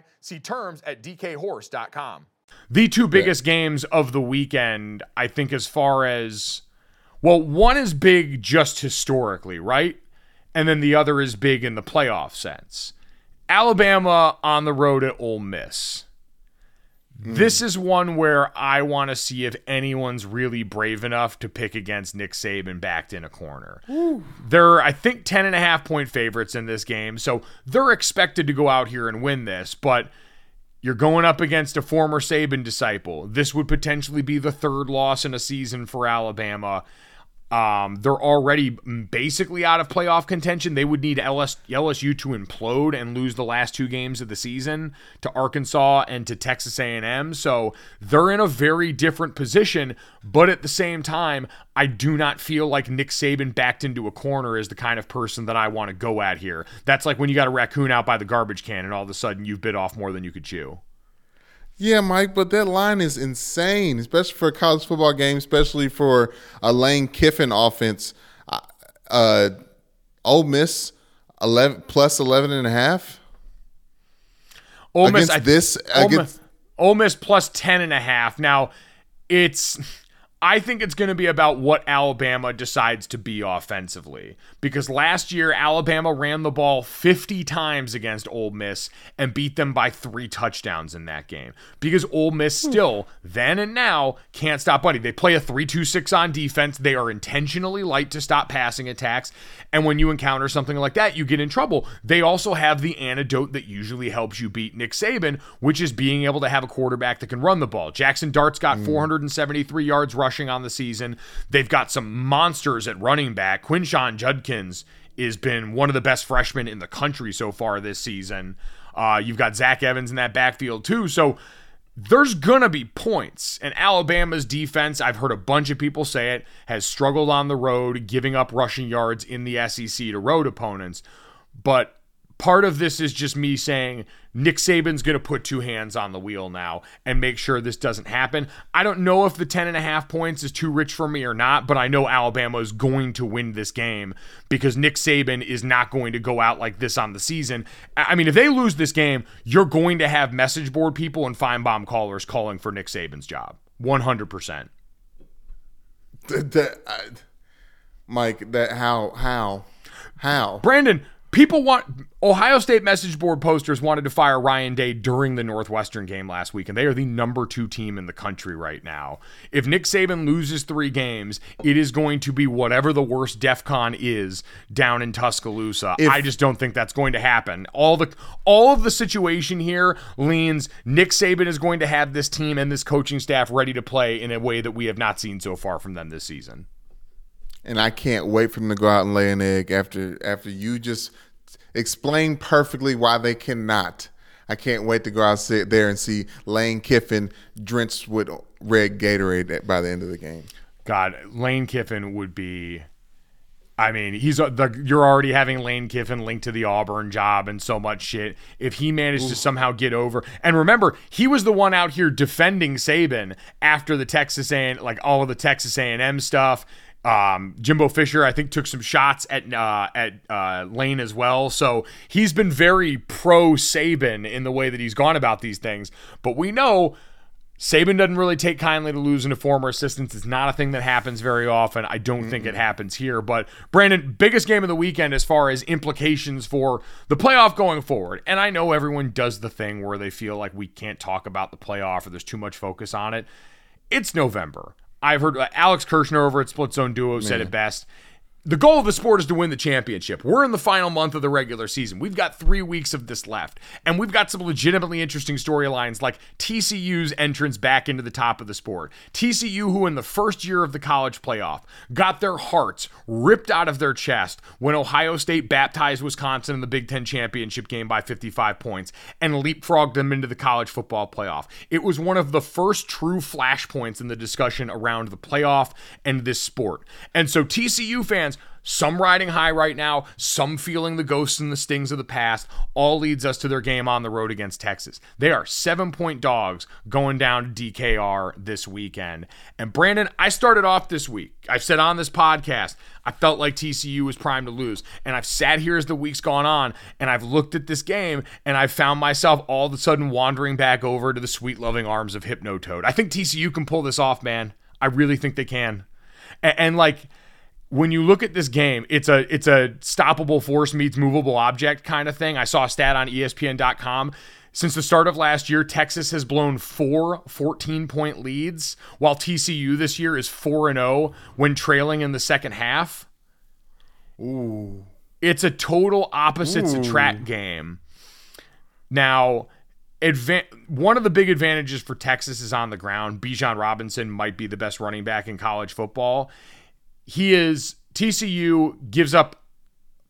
Speaker 4: See terms at dkhorse.com.
Speaker 1: The two biggest yeah. games of the weekend, I think, as far as well, one is big just historically, right? and then the other is big in the playoff sense. Alabama on the road at Ole Miss. This is one where I want to see if anyone's really brave enough to pick against Nick Saban backed in a corner. They're, I think, 10 and a half point favorites in this game. So they're expected to go out here and win this, but you're going up against a former Saban disciple. This would potentially be the third loss in a season for Alabama. Um, they're already basically out of playoff contention. They would need LS, LSU to implode and lose the last two games of the season to Arkansas and to Texas A&M. So they're in a very different position. But at the same time, I do not feel like Nick Saban backed into a corner is the kind of person that I want to go at here. That's like when you got a raccoon out by the garbage can and all of a sudden you've bit off more than you could chew.
Speaker 2: Yeah, Mike, but that line is insane, especially for a college football game, especially for a Lane Kiffin offense. Uh, Ole Miss 11 plus 11 and a half.
Speaker 1: Ole Miss,
Speaker 2: Against this-
Speaker 1: Ole,
Speaker 2: against-
Speaker 1: Ole Miss plus 10 and a half. Now, it's I think it's going to be about what Alabama decides to be offensively because last year Alabama ran the ball 50 times against Ole Miss and beat them by 3 touchdowns in that game. Because Ole Miss still then and now can't stop Buddy. They play a 3-2-6 on defense. They are intentionally light to stop passing attacks, and when you encounter something like that, you get in trouble. They also have the antidote that usually helps you beat Nick Saban, which is being able to have a quarterback that can run the ball. Jackson Dart's got hmm. 473 yards rushing on the season. They've got some monsters at running back. Quinshon Judkins has been one of the best freshmen in the country so far this season. Uh, you've got Zach Evans in that backfield too. So there's gonna be points. And Alabama's defense, I've heard a bunch of people say it, has struggled on the road, giving up rushing yards in the SEC to road opponents. But part of this is just me saying Nick Saban's going to put two hands on the wheel now and make sure this doesn't happen. I don't know if the 10 and a half points is too rich for me or not, but I know Alabama is going to win this game because Nick Saban is not going to go out like this on the season. I mean, if they lose this game, you're going to have message board people and Finebaum callers calling for Nick Saban's job. 100%.
Speaker 2: That, that, I, Mike, that how how how?
Speaker 1: Brandon, people want Ohio State message board posters wanted to fire Ryan Day during the Northwestern game last week, and they are the number two team in the country right now. If Nick Saban loses three games, it is going to be whatever the worst DEF CON is down in Tuscaloosa.
Speaker 2: If-
Speaker 1: I just don't think that's going to happen. All the all of the situation here leans Nick Saban is going to have this team and this coaching staff ready to play in a way that we have not seen so far from them this season.
Speaker 2: And I can't wait for them to go out and lay an egg after after you just explain perfectly why they cannot. I can't wait to go out sit there and see Lane Kiffin drenched with red Gatorade by the end of the game.
Speaker 1: God, Lane Kiffin would be. I mean, he's uh, the you're already having Lane Kiffin linked to the Auburn job and so much shit. If he managed to somehow get over, and remember, he was the one out here defending Saban after the Texas A like all of the Texas A&M stuff. Um, Jimbo Fisher, I think, took some shots at uh, at uh, Lane as well. So he's been very pro Saban in the way that he's gone about these things. But we know Saban doesn't really take kindly to losing to former assistants. It's not a thing that happens very often. I don't think it happens here. But Brandon, biggest game of the weekend as far as implications for the playoff going forward. And I know everyone does the thing where they feel like we can't talk about the playoff or there's too much focus on it. It's November. I've heard uh, Alex Kirshner over at Split Zone Duo said it best. The goal of the sport is to win the championship. We're in the final month of the regular season. We've got three weeks of this left. And we've got some legitimately interesting storylines like TCU's entrance back into the top of the sport. TCU, who in the first year of the college playoff got their hearts ripped out of their chest when Ohio State baptized Wisconsin in the Big Ten championship game by 55 points and leapfrogged them into the college football playoff. It was one of the first true flashpoints in the discussion around the playoff and this sport. And so, TCU fans, some riding high right now, some feeling the ghosts and the stings of the past, all leads us to their game on the road against Texas. They are seven point dogs going down to DKR this weekend. And Brandon, I started off this week. I've said on this podcast, I felt like TCU was primed to lose. And I've sat here as the week's gone on and I've looked at this game and I've found myself all of a sudden wandering back over to the sweet loving arms of Hypnotoad. I think TCU can pull this off, man. I really think they can. A- and like, when you look at this game, it's a it's a stoppable force meets movable object kind of thing. I saw a stat on ESPN.com. Since the start of last year, Texas has blown four 14 point leads, while TCU this year is 4 and 0 when trailing in the second half.
Speaker 2: Ooh.
Speaker 1: It's a total opposites attract game. Now, adva- one of the big advantages for Texas is on the ground. Bijan Robinson might be the best running back in college football. He is TCU gives up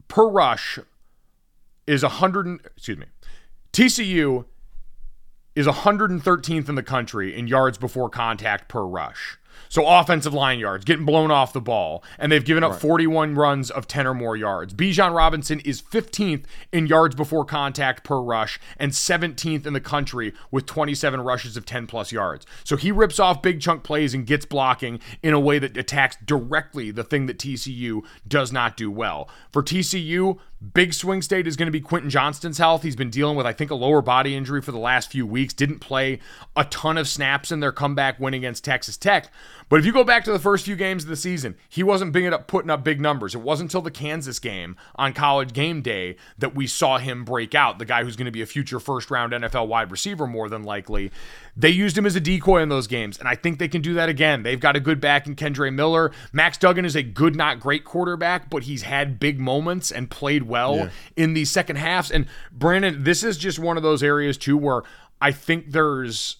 Speaker 1: per rush is 100 excuse me. TCU is 113th in the country in yards before contact per rush. So offensive line yards, getting blown off the ball, and they've given up 41 runs of 10 or more yards. Bijan Robinson is 15th in yards before contact per rush and 17th in the country with 27 rushes of 10 plus yards. So he rips off big chunk plays and gets blocking in a way that attacks directly the thing that TCU does not do well. For TCU, Big swing state is going to be Quentin Johnston's health. He's been dealing with, I think, a lower body injury for the last few weeks. Didn't play a ton of snaps in their comeback win against Texas Tech. But if you go back to the first few games of the season, he wasn't big up putting up big numbers. It wasn't until the Kansas game on college game day that we saw him break out. The guy who's going to be a future first round NFL wide receiver, more than likely. They used him as a decoy in those games, and I think they can do that again. They've got a good back in Kendre Miller. Max Duggan is a good, not great quarterback, but he's had big moments and played well in the second halves. And Brandon, this is just one of those areas too where I think there's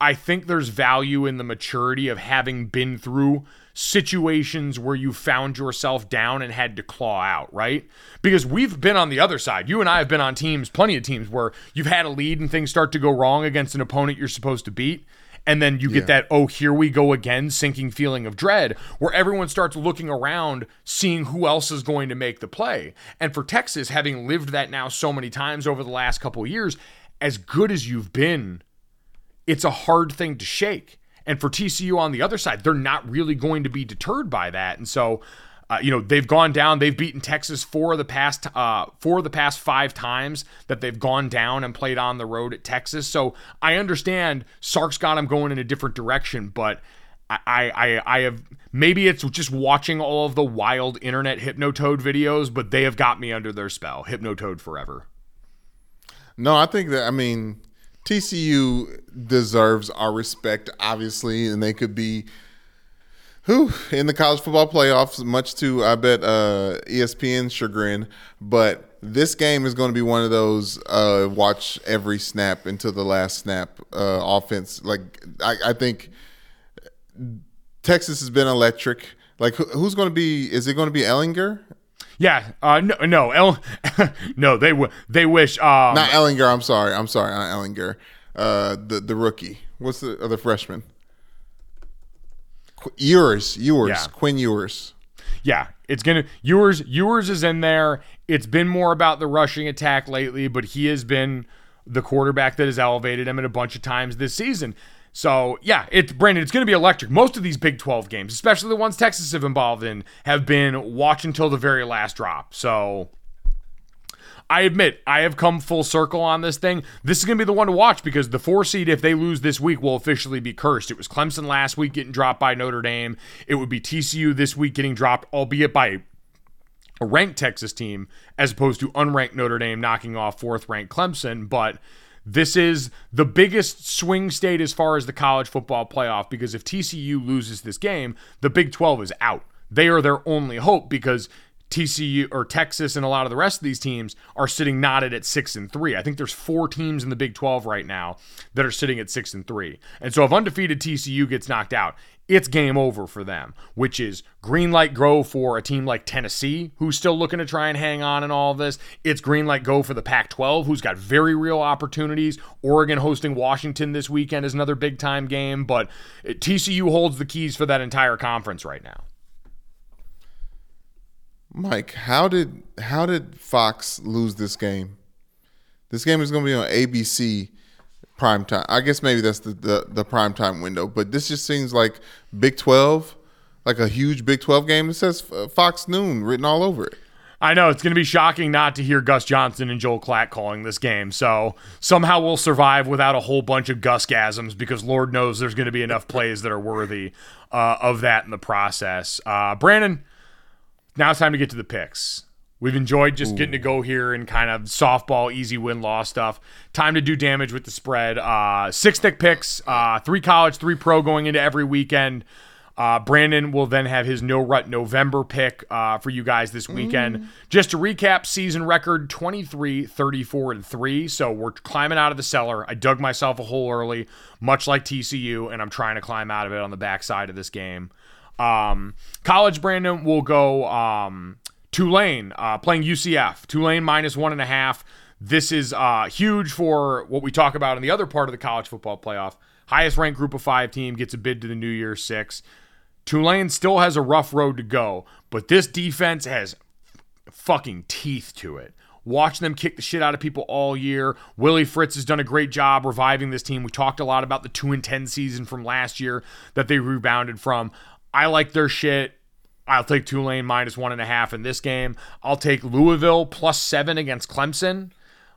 Speaker 1: I think there's value in the maturity of having been through situations where you found yourself down and had to claw out, right? Because we've been on the other side. You and I have been on teams, plenty of teams, where you've had a lead and things start to go wrong against an opponent you're supposed to beat. And then you get that, oh, here we go again, sinking feeling of dread, where everyone starts looking around, seeing who else is going to make the play. And for Texas, having lived that now so many times over the last couple of years, as good as you've been it's a hard thing to shake. And for TCU on the other side, they're not really going to be deterred by that. And so, uh, you know, they've gone down. They've beaten Texas four of the past uh, four of the past five times that they've gone down and played on the road at Texas. So I understand Sark's got them going in a different direction, but. I, I, I have maybe it's just watching all of the wild internet Hypnotoad videos, but they have got me under their spell. Hypnotoad forever.
Speaker 2: No, I think that I mean TCU deserves our respect, obviously, and they could be who in the college football playoffs, much to I bet uh, ESPN's chagrin. But this game is going to be one of those uh, watch every snap until the last snap uh, offense. Like I, I think Texas has been electric. Like who, who's going to be? Is it going to be Ehlinger?
Speaker 1: Yeah, uh, no, no, El- no, they w- they wish. Um,
Speaker 2: Not Ehlinger. I'm sorry. I'm sorry. Not Ehlinger. Uh, the the rookie. What's the other freshman? Qu- Ewers. Ewers.
Speaker 1: Yeah.
Speaker 2: Quinn Ewers.
Speaker 1: yeah, it's gonna Ewers. Ewers is in there. It's been more about the rushing attack lately, but he has been the quarterback that has elevated him at a bunch of times this season. So yeah, it's Brandon. It's going to be electric. Most of these Big Twelve games, especially the ones Texas have involved in, have been watch until the very last drop. So I admit I have come full circle on this thing. This is going to be the one to watch because the four seed, if they lose this week, will officially be cursed. It was Clemson last week getting dropped by Notre Dame. It would be TCU this week getting dropped, albeit by a ranked Texas team as opposed to unranked Notre Dame knocking off fourth ranked Clemson. But this is the biggest swing state as far as the college football playoff because if TCU loses this game, the Big 12 is out. They are their only hope because TCU or Texas and a lot of the rest of these teams are sitting knotted at six and three. I think there's four teams in the Big 12 right now that are sitting at six and three. And so if undefeated TCU gets knocked out, it's game over for them, which is green light go for a team like Tennessee, who's still looking to try and hang on in all of this. It's green light go for the Pac 12, who's got very real opportunities. Oregon hosting Washington this weekend is another big time game, but TCU holds the keys for that entire conference right now.
Speaker 2: Mike, how did how did Fox lose this game? This game is going to be on ABC prime time. I guess maybe that's the, the the prime time window, but this just seems like Big 12, like a huge Big 12 game. It says uh, Fox Noon written all over it.
Speaker 1: I know it's going to be shocking not to hear Gus Johnson and Joel Klatt calling this game. So somehow we'll survive without a whole bunch of Gus gasms because Lord knows there's going to be enough plays that are worthy uh, of that in the process. Uh, Brandon, now it's time to get to the picks. We've enjoyed just getting to go here and kind of softball, easy win loss stuff. Time to do damage with the spread. Uh, Six Thicc Piccs, uh, three college, three pro going into every weekend. Uh, Brandon will then have his no rut November pick uh, for you guys this weekend. Just to recap, season record 23, 34, and 3. So we're climbing out of the cellar. I dug myself a hole early, much like TCU, and I'm trying to climb out of it on the backside of this game. Um, college Brandon will go um, Tulane uh, playing UCF. Tulane minus one and a half. This is uh, huge for what we talk about in the other part of the college football playoff. Highest ranked group of five team gets a bid to the New Year Six. Tulane still has a rough road to go, but this defense has fucking teeth to it. Watch them kick the shit out of people all year. Willie Fritz has done a great job reviving this team. We talked a lot about the 2 and 10 season from last year that they rebounded from. I like their shit. I'll take Tulane minus one and a half in this game. I'll take Louisville plus seven against Clemson.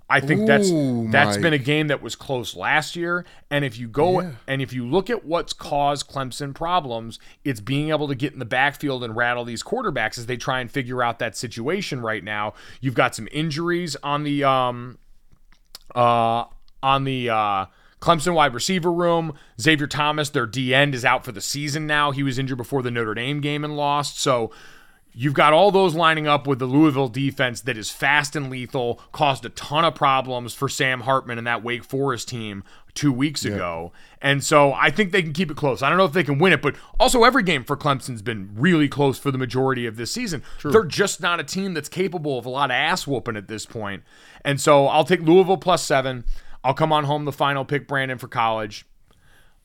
Speaker 1: I think that's
Speaker 2: Ooh,
Speaker 1: that's been a game that was close last year. And if you go and if you look at what's caused Clemson problems, it's being able to get in the backfield and rattle these quarterbacks as they try and figure out that situation right now. You've got some injuries on the um uh on the uh Clemson wide receiver room. Xavier Thomas, their D end, is out for the season now. He was injured before the Notre Dame game and lost. So You've got all those lining up with the Louisville defense that is fast and lethal, caused a ton of problems for Sam Hartman and that Wake Forest team two weeks ago. And so I think they can keep it close. I don't know if they can win it, but also every game for Clemson's been really close for the majority of this season. They're just not a team that's capable of a lot of ass whooping at this point. And so I'll take Louisville plus seven. I'll come on home the final pick Brandon for college.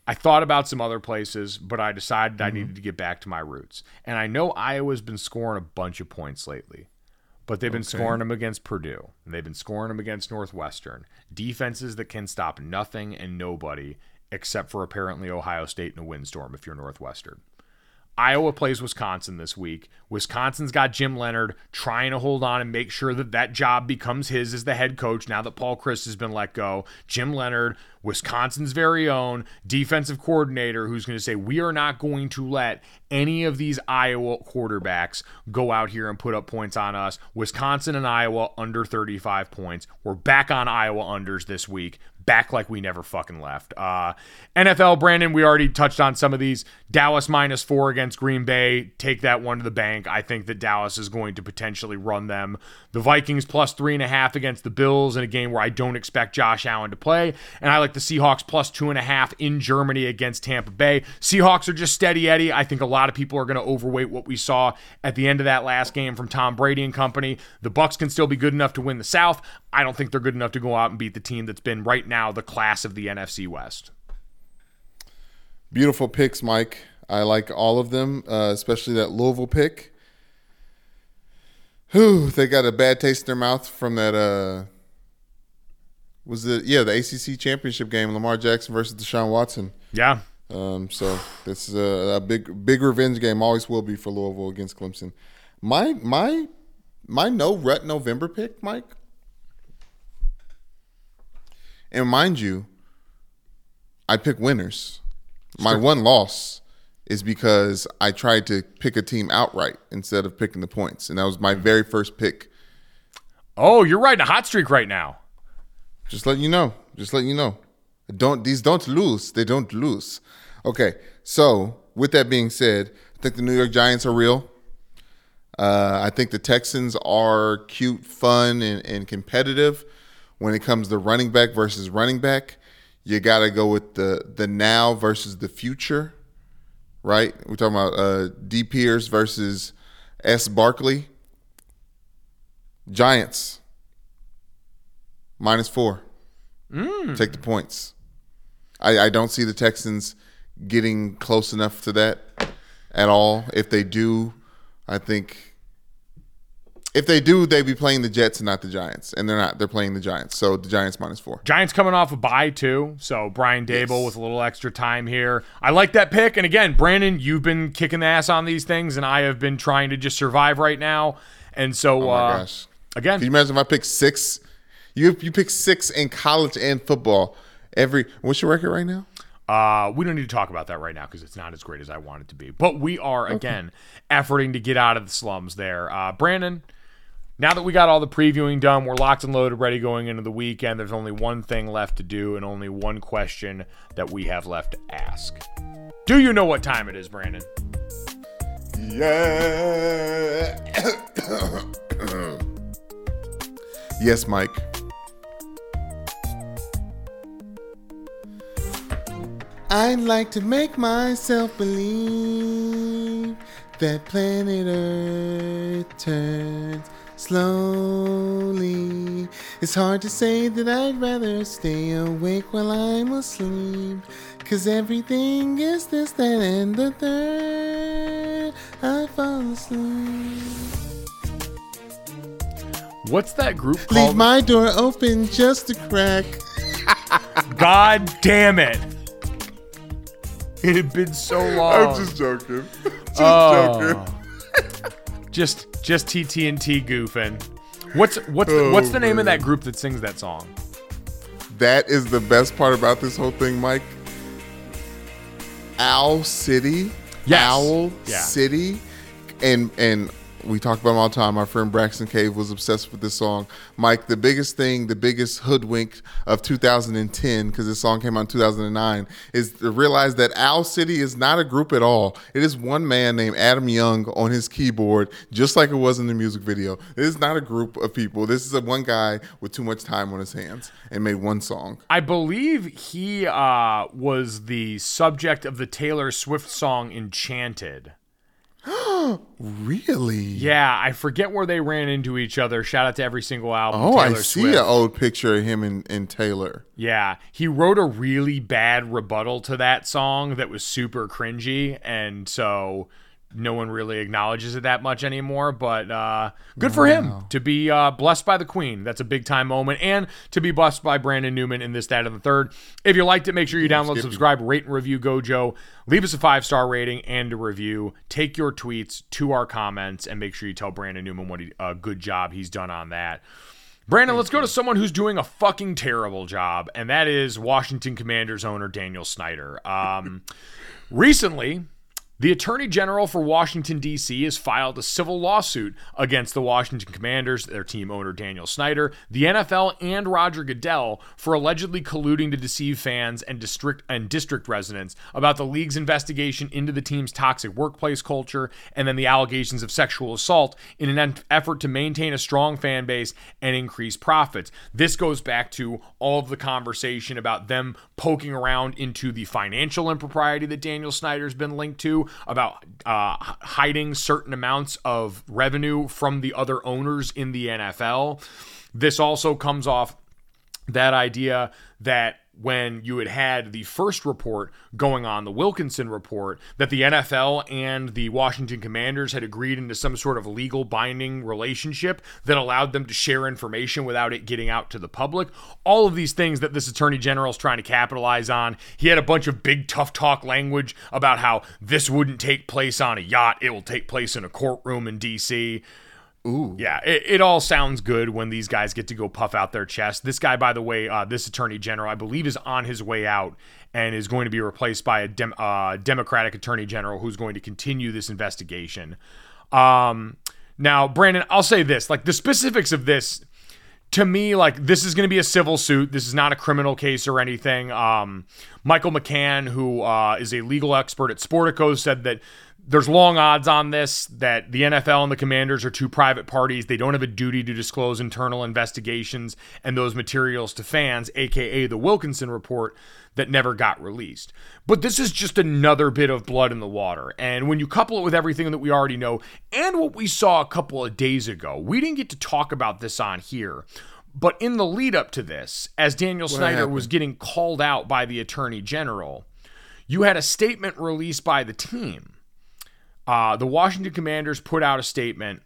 Speaker 1: I thought about some other places, but I decided I mm-hmm. needed to get back to my roots. And I know Iowa's been scoring a bunch of points lately, but they've been scoring them against Purdue. And they've been scoring them against Northwestern. Defenses that can stop nothing and nobody, except for apparently Ohio State in a windstorm if you're Northwestern. Iowa plays Wisconsin this week. Wisconsin's got Jim Leonhard trying to hold on and make sure that that job becomes his as the head coach now that Paul Chryst has been let go. Jim Leonhard, Wisconsin's very own defensive coordinator, who's going to say, We are not going to let any of these Iowa quarterbacks go out here and put up points on us. Wisconsin and Iowa under 35 points. We're back on Iowa unders this week back like we never fucking left. Uh, NFL, Brandon, we already touched on some of these. Dallas minus four against Green Bay. Take that one to the bank. I think that Dallas is going to potentially run them. The Vikings plus three and a half against the Bills in a game where I don't expect Josh Allen to play. And I like the Seahawks plus two and a half in Germany against Tampa Bay. Seahawks are just steady Eddie. I think a lot of people are going to overweight what we saw at the end of that last game from Tom Brady and company. The Bucs can still be good enough to win the South. I don't think they're good enough to go out and beat the team that's been right now the class of the NFC West.
Speaker 2: Beautiful picks, Mike. I like all of them, uh, especially that Louisville pick. Whew, they got a bad taste in their mouth from that. Uh, was the yeah the ACC championship game, Lamar Jackson versus Deshaun Watson.
Speaker 1: Yeah.
Speaker 2: Um, so this is a, a big big revenge game. Always will be for Louisville against Clemson. My my my no rut November pick, Mike. And mind you, I pick winners. My one loss is because I tried to pick a team outright instead of picking the points, and that was my very first pick.
Speaker 1: Oh, you're riding a hot streak right now.
Speaker 2: Just letting you know. Just letting you know. Don't these don't lose. They don't lose. Okay. So with that being said, I think the New York Giants are real. Uh, I think the Texans are cute, fun, and, and competitive. When it comes to running back versus running back, you got to go with the the now versus the future, right? We're talking about uh, D Pierce versus S Barkley. Giants minus four. Take the points. I, I don't see the Texans getting close enough to that at all. If they do, I think if they do, they'd be playing the Jets and not the Giants. And they're not. They're playing the Giants. So the Giants minus four.
Speaker 1: Giants coming off a bye too, so Brian Daboll with a little extra time here. I like that pick. And again, Brandon, you've been kicking the ass on these things, and I have been trying to just survive right now. And so,
Speaker 2: Oh my
Speaker 1: uh,
Speaker 2: gosh.
Speaker 1: again,
Speaker 2: Can you imagine if I pick six? You you pick six in college and football. Every what's your record right now?
Speaker 1: Uh, we don't need to talk about that right now because it's not as great as I want it to be. But we are again efforting to get out of the slums there. Uh, Brandon, now that we got all the previewing done, we're locked and loaded, ready going into the weekend. There's only one thing left to do and only one question that we have left to ask. Do you know what time it is, Brandon?
Speaker 2: Yeah. yes, Mike. I'd like to make myself believe that planet Earth turns slowly. It's hard to say that I'd rather stay awake while I'm asleep. Cause everything is this, that, and the third. I fall asleep.
Speaker 1: What's that group called?
Speaker 2: Leave my door open just a crack.
Speaker 1: God damn it! It had been so long.
Speaker 2: I'm just joking. Just
Speaker 1: Oh. just just TT&T goofing. What's what's the,
Speaker 2: Oh,
Speaker 1: what's the name of that group that sings that song?
Speaker 2: That is the best part about this whole thing, Mike. Owl City.
Speaker 1: Yes.
Speaker 2: Owl
Speaker 1: Yeah.
Speaker 2: City. And and we talk about them all the time. My friend Braxton Cave was obsessed with this song. Mike, the biggest thing, the biggest hoodwink of 2010, because this song came out in 2009, is to realize that Owl City is not a group at all. It is one man named Adam Young on his keyboard, just like it was in the music video. It is not a group of people. This is a one guy with too much time on his hands and made one song.
Speaker 1: I believe he uh, was the subject of the Taylor Swift song "Enchanted."
Speaker 2: Really?
Speaker 1: Yeah, I forget where they ran into each other. Shout out to every single album.
Speaker 2: Oh, I see
Speaker 1: Swift.
Speaker 2: an old picture of him and, and Taylor.
Speaker 1: Yeah, he wrote a really bad rebuttal to that song that was super cringy, and so no one really acknowledges it that much anymore. But uh, good for him to be uh, blessed by the Queen. That's a big time moment, and to be blessed by Brandon Newman in this, that, and the third. If you liked it, make sure you download, subscribe, rate, and review Gojo. Leave us a five star rating and a review. Take your tweets to our comments, and make sure you tell Brandon Newman what a uh, good job he's done on that. Brandon, let's go to someone who's doing a fucking terrible job, and that is Washington Commanders owner Daniel Snyder. Um, recently, the Attorney General for Washington, D.C. has filed a civil lawsuit against the Washington Commanders, their team owner Daniel Snyder, the NFL, and Roger Goodell for allegedly colluding to deceive fans and district and district residents about the league's investigation into the team's toxic workplace culture and then the allegations of sexual assault in an effort to maintain a strong fan base and increase profits. This goes back to all of the conversation about them poking around into the financial impropriety that Daniel Snyder's been linked to, about uh, hiding certain amounts of revenue from the other owners in the NFL. This also comes off that idea that when you had had the first report going on, the Wilkinson report, that the NFL and the Washington Commanders had agreed into some sort of legal binding relationship that allowed them to share information without it getting out to the public. All of these things that this attorney general is trying to capitalize on. He had a bunch of big tough talk language about how this wouldn't take place on a yacht, it will take place in a courtroom in DC.
Speaker 2: Ooh.
Speaker 1: Yeah, it, it all sounds good when these guys get to go puff out their chest. This guy, by the way, uh, this attorney general, I believe, is on his way out and is going to be replaced by a dem- uh, Democratic attorney general who's going to continue this investigation. Um, now, Brandon, I'll say this: like the specifics of this, to me, like this is going to be a civil suit. This is not a criminal case or anything. Um, Michael McCann, who uh, is a legal expert at Sportico, said that there's long odds on this that the NFL and the Commanders are two private parties. They don't have a duty to disclose internal investigations and those materials to fans, aka the Wilkinson report that never got released. But this is just another bit of blood in the water. And when you couple it with everything that we already know and what we saw a couple of days ago, we didn't get to talk about this on here. But in the lead up to this, as Daniel Snyder
Speaker 2: happened?
Speaker 1: was getting called out by the attorney general, you had a statement released by the team. Uh, the Washington Commanders put out a statement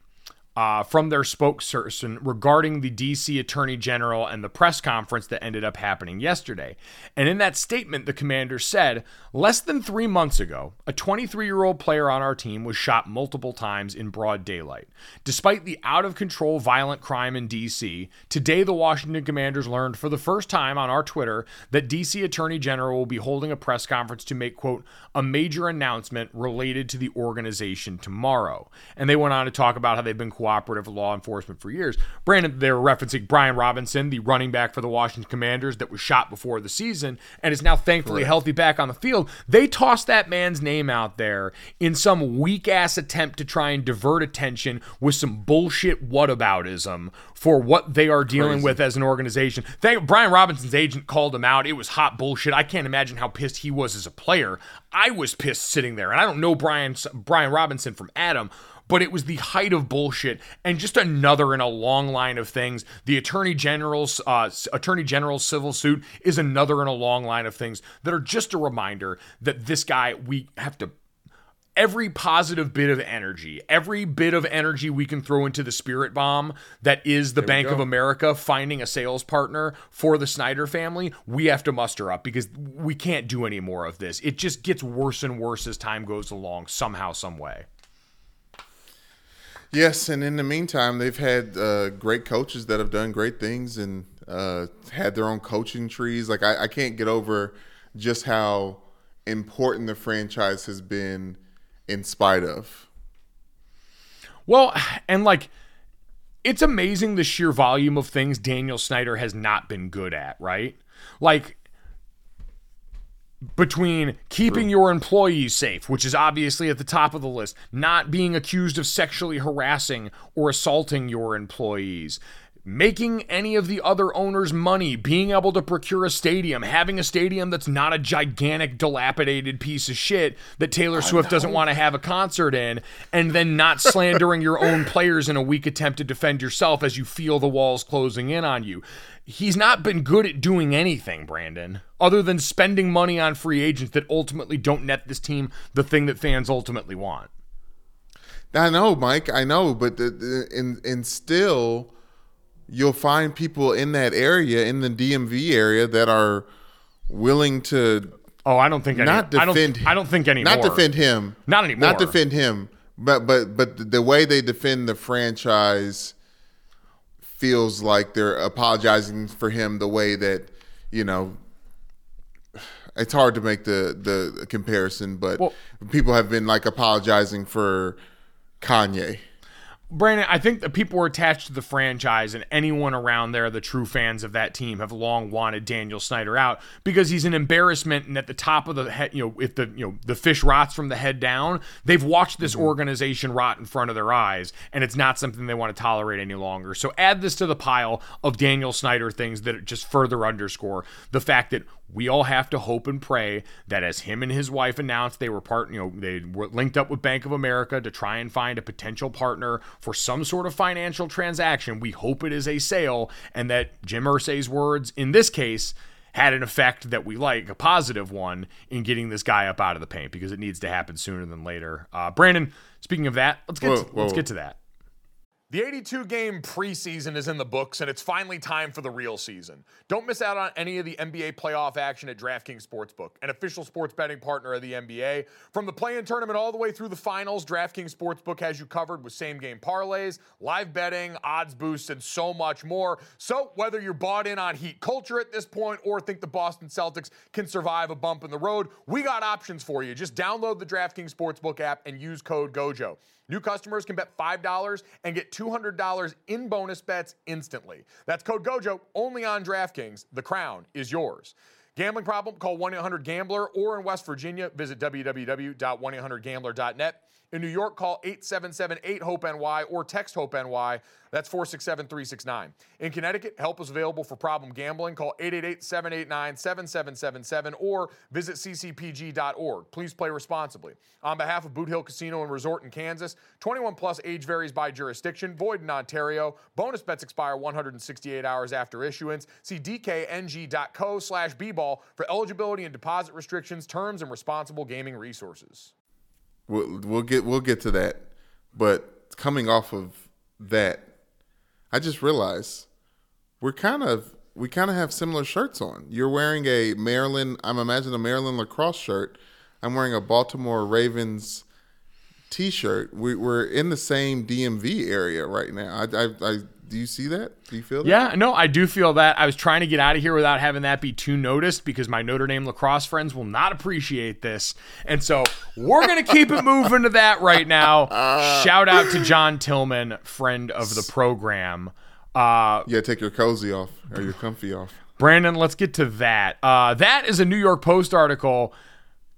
Speaker 1: uh, from their spokesperson regarding the DC Attorney General and the press conference that ended up happening yesterday. And in that statement, the commander said, Less than three months ago, a 23 year old player on our team was shot multiple times in broad daylight. Despite the out of control violent crime in DC, today the Washington Commanders learned for the first time on our Twitter that DC Attorney General will be holding a press conference to make, quote, a major announcement related to the organization tomorrow. And they went on to talk about how they've been cooperative law enforcement for years. Brandon, they were referencing Brian Robinson, the running back for the Washington Commanders that was shot before the season and is now thankfully healthy back on the field. They tossed that man's name out there in some weak ass attempt to try and divert attention with some bullshit whataboutism for what they are dealing with as an organization. Thank Brian Robinson's agent called him out. It was hot bullshit. I can't imagine how pissed he was as a player. I was pissed sitting there, and I don't know Brian Brian Robinson from Adam but it was the height of bullshit and just another in a long line of things. The attorney general's uh, attorney general's civil suit is another in a long line of things that are just a reminder that this guy we have to every positive bit of energy, every bit of energy we can throw into the spirit bomb that is the Bank of America finding a sales partner for the Snyder family, we have to muster up because we can't do any more of this. It just gets worse and worse as time goes along, somehow, some way.
Speaker 2: Yes, and in the meantime, they've had uh, great coaches that have done great things and uh, had their own coaching trees. Like I, I can't get over just how important the franchise has been in spite of.
Speaker 1: Well, and like it's amazing the sheer volume of things Daniel Snyder has not been good at, right? Like between keeping your employees safe, which is obviously at the top of the list, not being accused of sexually harassing or assaulting your employees, making any of the other owners money, being able to procure a stadium, having a stadium that's not a gigantic, dilapidated piece of shit that Taylor Swift doesn't want to have a concert in, and then not slandering your own players in a weak attempt to defend yourself as you feel the walls closing in on you. He's not been good at doing anything, Brandon, other than spending money on free agents that ultimately don't net this team the thing that fans ultimately want.
Speaker 2: I know, Mike. I know, but the, the, and and still, you'll find people in that area, in the DMV area, that are willing to
Speaker 1: Oh, I don't think any,
Speaker 2: not
Speaker 1: I don't,
Speaker 2: defend.
Speaker 1: I don't think anymore.
Speaker 2: Not defend him.
Speaker 1: Not anymore.
Speaker 2: Not defend him. But but but the way they defend the franchise feels like they're apologizing for him the way that you know. It's hard to make the the comparison, but
Speaker 1: Well-
Speaker 2: people have been like apologizing for Kanye.
Speaker 1: Brandon, I think that people were attached to the franchise, and anyone around there, the true fans of that team, have long wanted Daniel Snyder out because he's an embarrassment. And at the top of the head, you know, if the you know the fish rots from the head down, they've watched this mm-hmm. organization rot in front of their eyes, and it's not something they want to tolerate any longer. So add this to the pile of Daniel Snyder things that just further underscore the fact that we all have to hope and pray that as him and his wife announced they were part, you know, they were linked up with Bank of America to try and find a potential partner for some sort of financial transaction. We hope it is a sale and that Jim Irsay's words in this case had an effect that we like, a positive one, in getting this guy up out of the paint because it needs to happen sooner than later. Uh, Brandon, speaking of that, let's get
Speaker 2: Whoa,
Speaker 1: to, let's get to that.
Speaker 4: The 82 game preseason is in the books, and it's finally time for the real season. Don't miss out on any of the NBA playoff action at DraftKings Sportsbook, an official sports betting partner of the NBA. From the play in tournament all the way through the finals, DraftKings Sportsbook has you covered with same game parlays, live betting, odds boosts, and so much more. So, whether you're bought in on Heat culture at this point or think the Boston Celtics can survive a bump in the road, we got options for you. Just download the DraftKings Sportsbook app and use code GOJO. New customers can bet $5 and get $200 in bonus bets instantly. That's code GOJO only on DraftKings. The crown is yours. Gambling problem? Call 1 800 Gambler or in West Virginia, visit www.1800Gambler.net. In New York, call 877 8 HOPE NY or text HOPE NY. That's 467 369. In Connecticut, help is available for problem gambling. Call 888 789 7777 or visit ccpg.org. Please play responsibly. On behalf of Boot Hill Casino and Resort in Kansas, 21 plus age varies by jurisdiction, void in Ontario. Bonus bets expire 168 hours after issuance. See dkng.co slash bball for eligibility and deposit restrictions, terms, and responsible gaming resources.
Speaker 2: We'll, we'll get we'll get to that, but coming off of that I just realized we're kind of we kind of have similar shirts on. You're wearing a Maryland, I'm imagining a Maryland lacrosse shirt. I'm wearing a Baltimore Ravens t-shirt. We, we're in the same DMV area right now. I, I, I do you see that? Do you feel that?
Speaker 1: Yeah, no, I do feel that. I was trying to get out of here without having that be too noticed because my Notre Dame lacrosse friends will not appreciate this. And so we're going to keep it moving to that right now. Shout out to John Tillman, friend of the program. Uh,
Speaker 2: Yeah, take your cozy off or your comfy off.
Speaker 1: Brandon, let's get to that. Uh, that is a New York Post article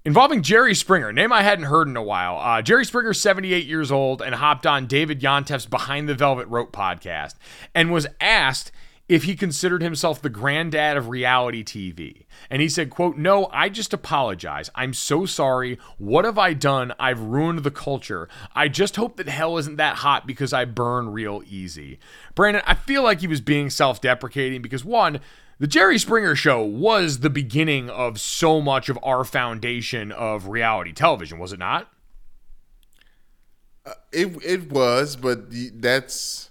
Speaker 1: involving Jerry Springer, name I hadn't heard in a while. Uh, Jerry Springer, 78 years old, and hopped on David Yontef's Behind the Velvet Rope podcast and was asked if he considered himself the granddad of reality TV. And he said, quote, No, I just apologize. I'm so sorry. What have I done? I've ruined the culture. I just hope that hell isn't that hot because I burn real easy. Brandon, I feel like he was being self deprecating because one, the Jerry Springer Show was the beginning of so much of our foundation of reality television, was it not?
Speaker 2: Uh, it it was, but that's.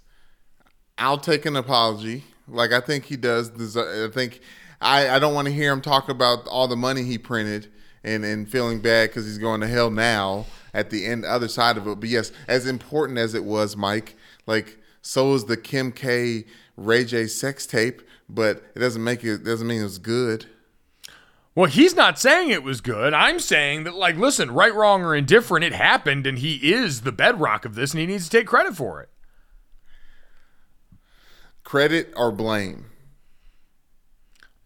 Speaker 2: I'll take an apology. Like I think he does. Deserve, I think I I don't want to hear him talk about all the money he printed and and feeling bad because he's going to hell now at the end other side of it. But yes, as important as it was, Mike, like so is the Kim K Ray J sex tape, but it doesn't make it doesn't mean it was good.
Speaker 1: Well, he's not saying it was good. I'm saying that, like, listen, right, wrong, or indifferent, it happened, and he is the bedrock of this, and he needs to take credit for it.
Speaker 2: Credit or blame.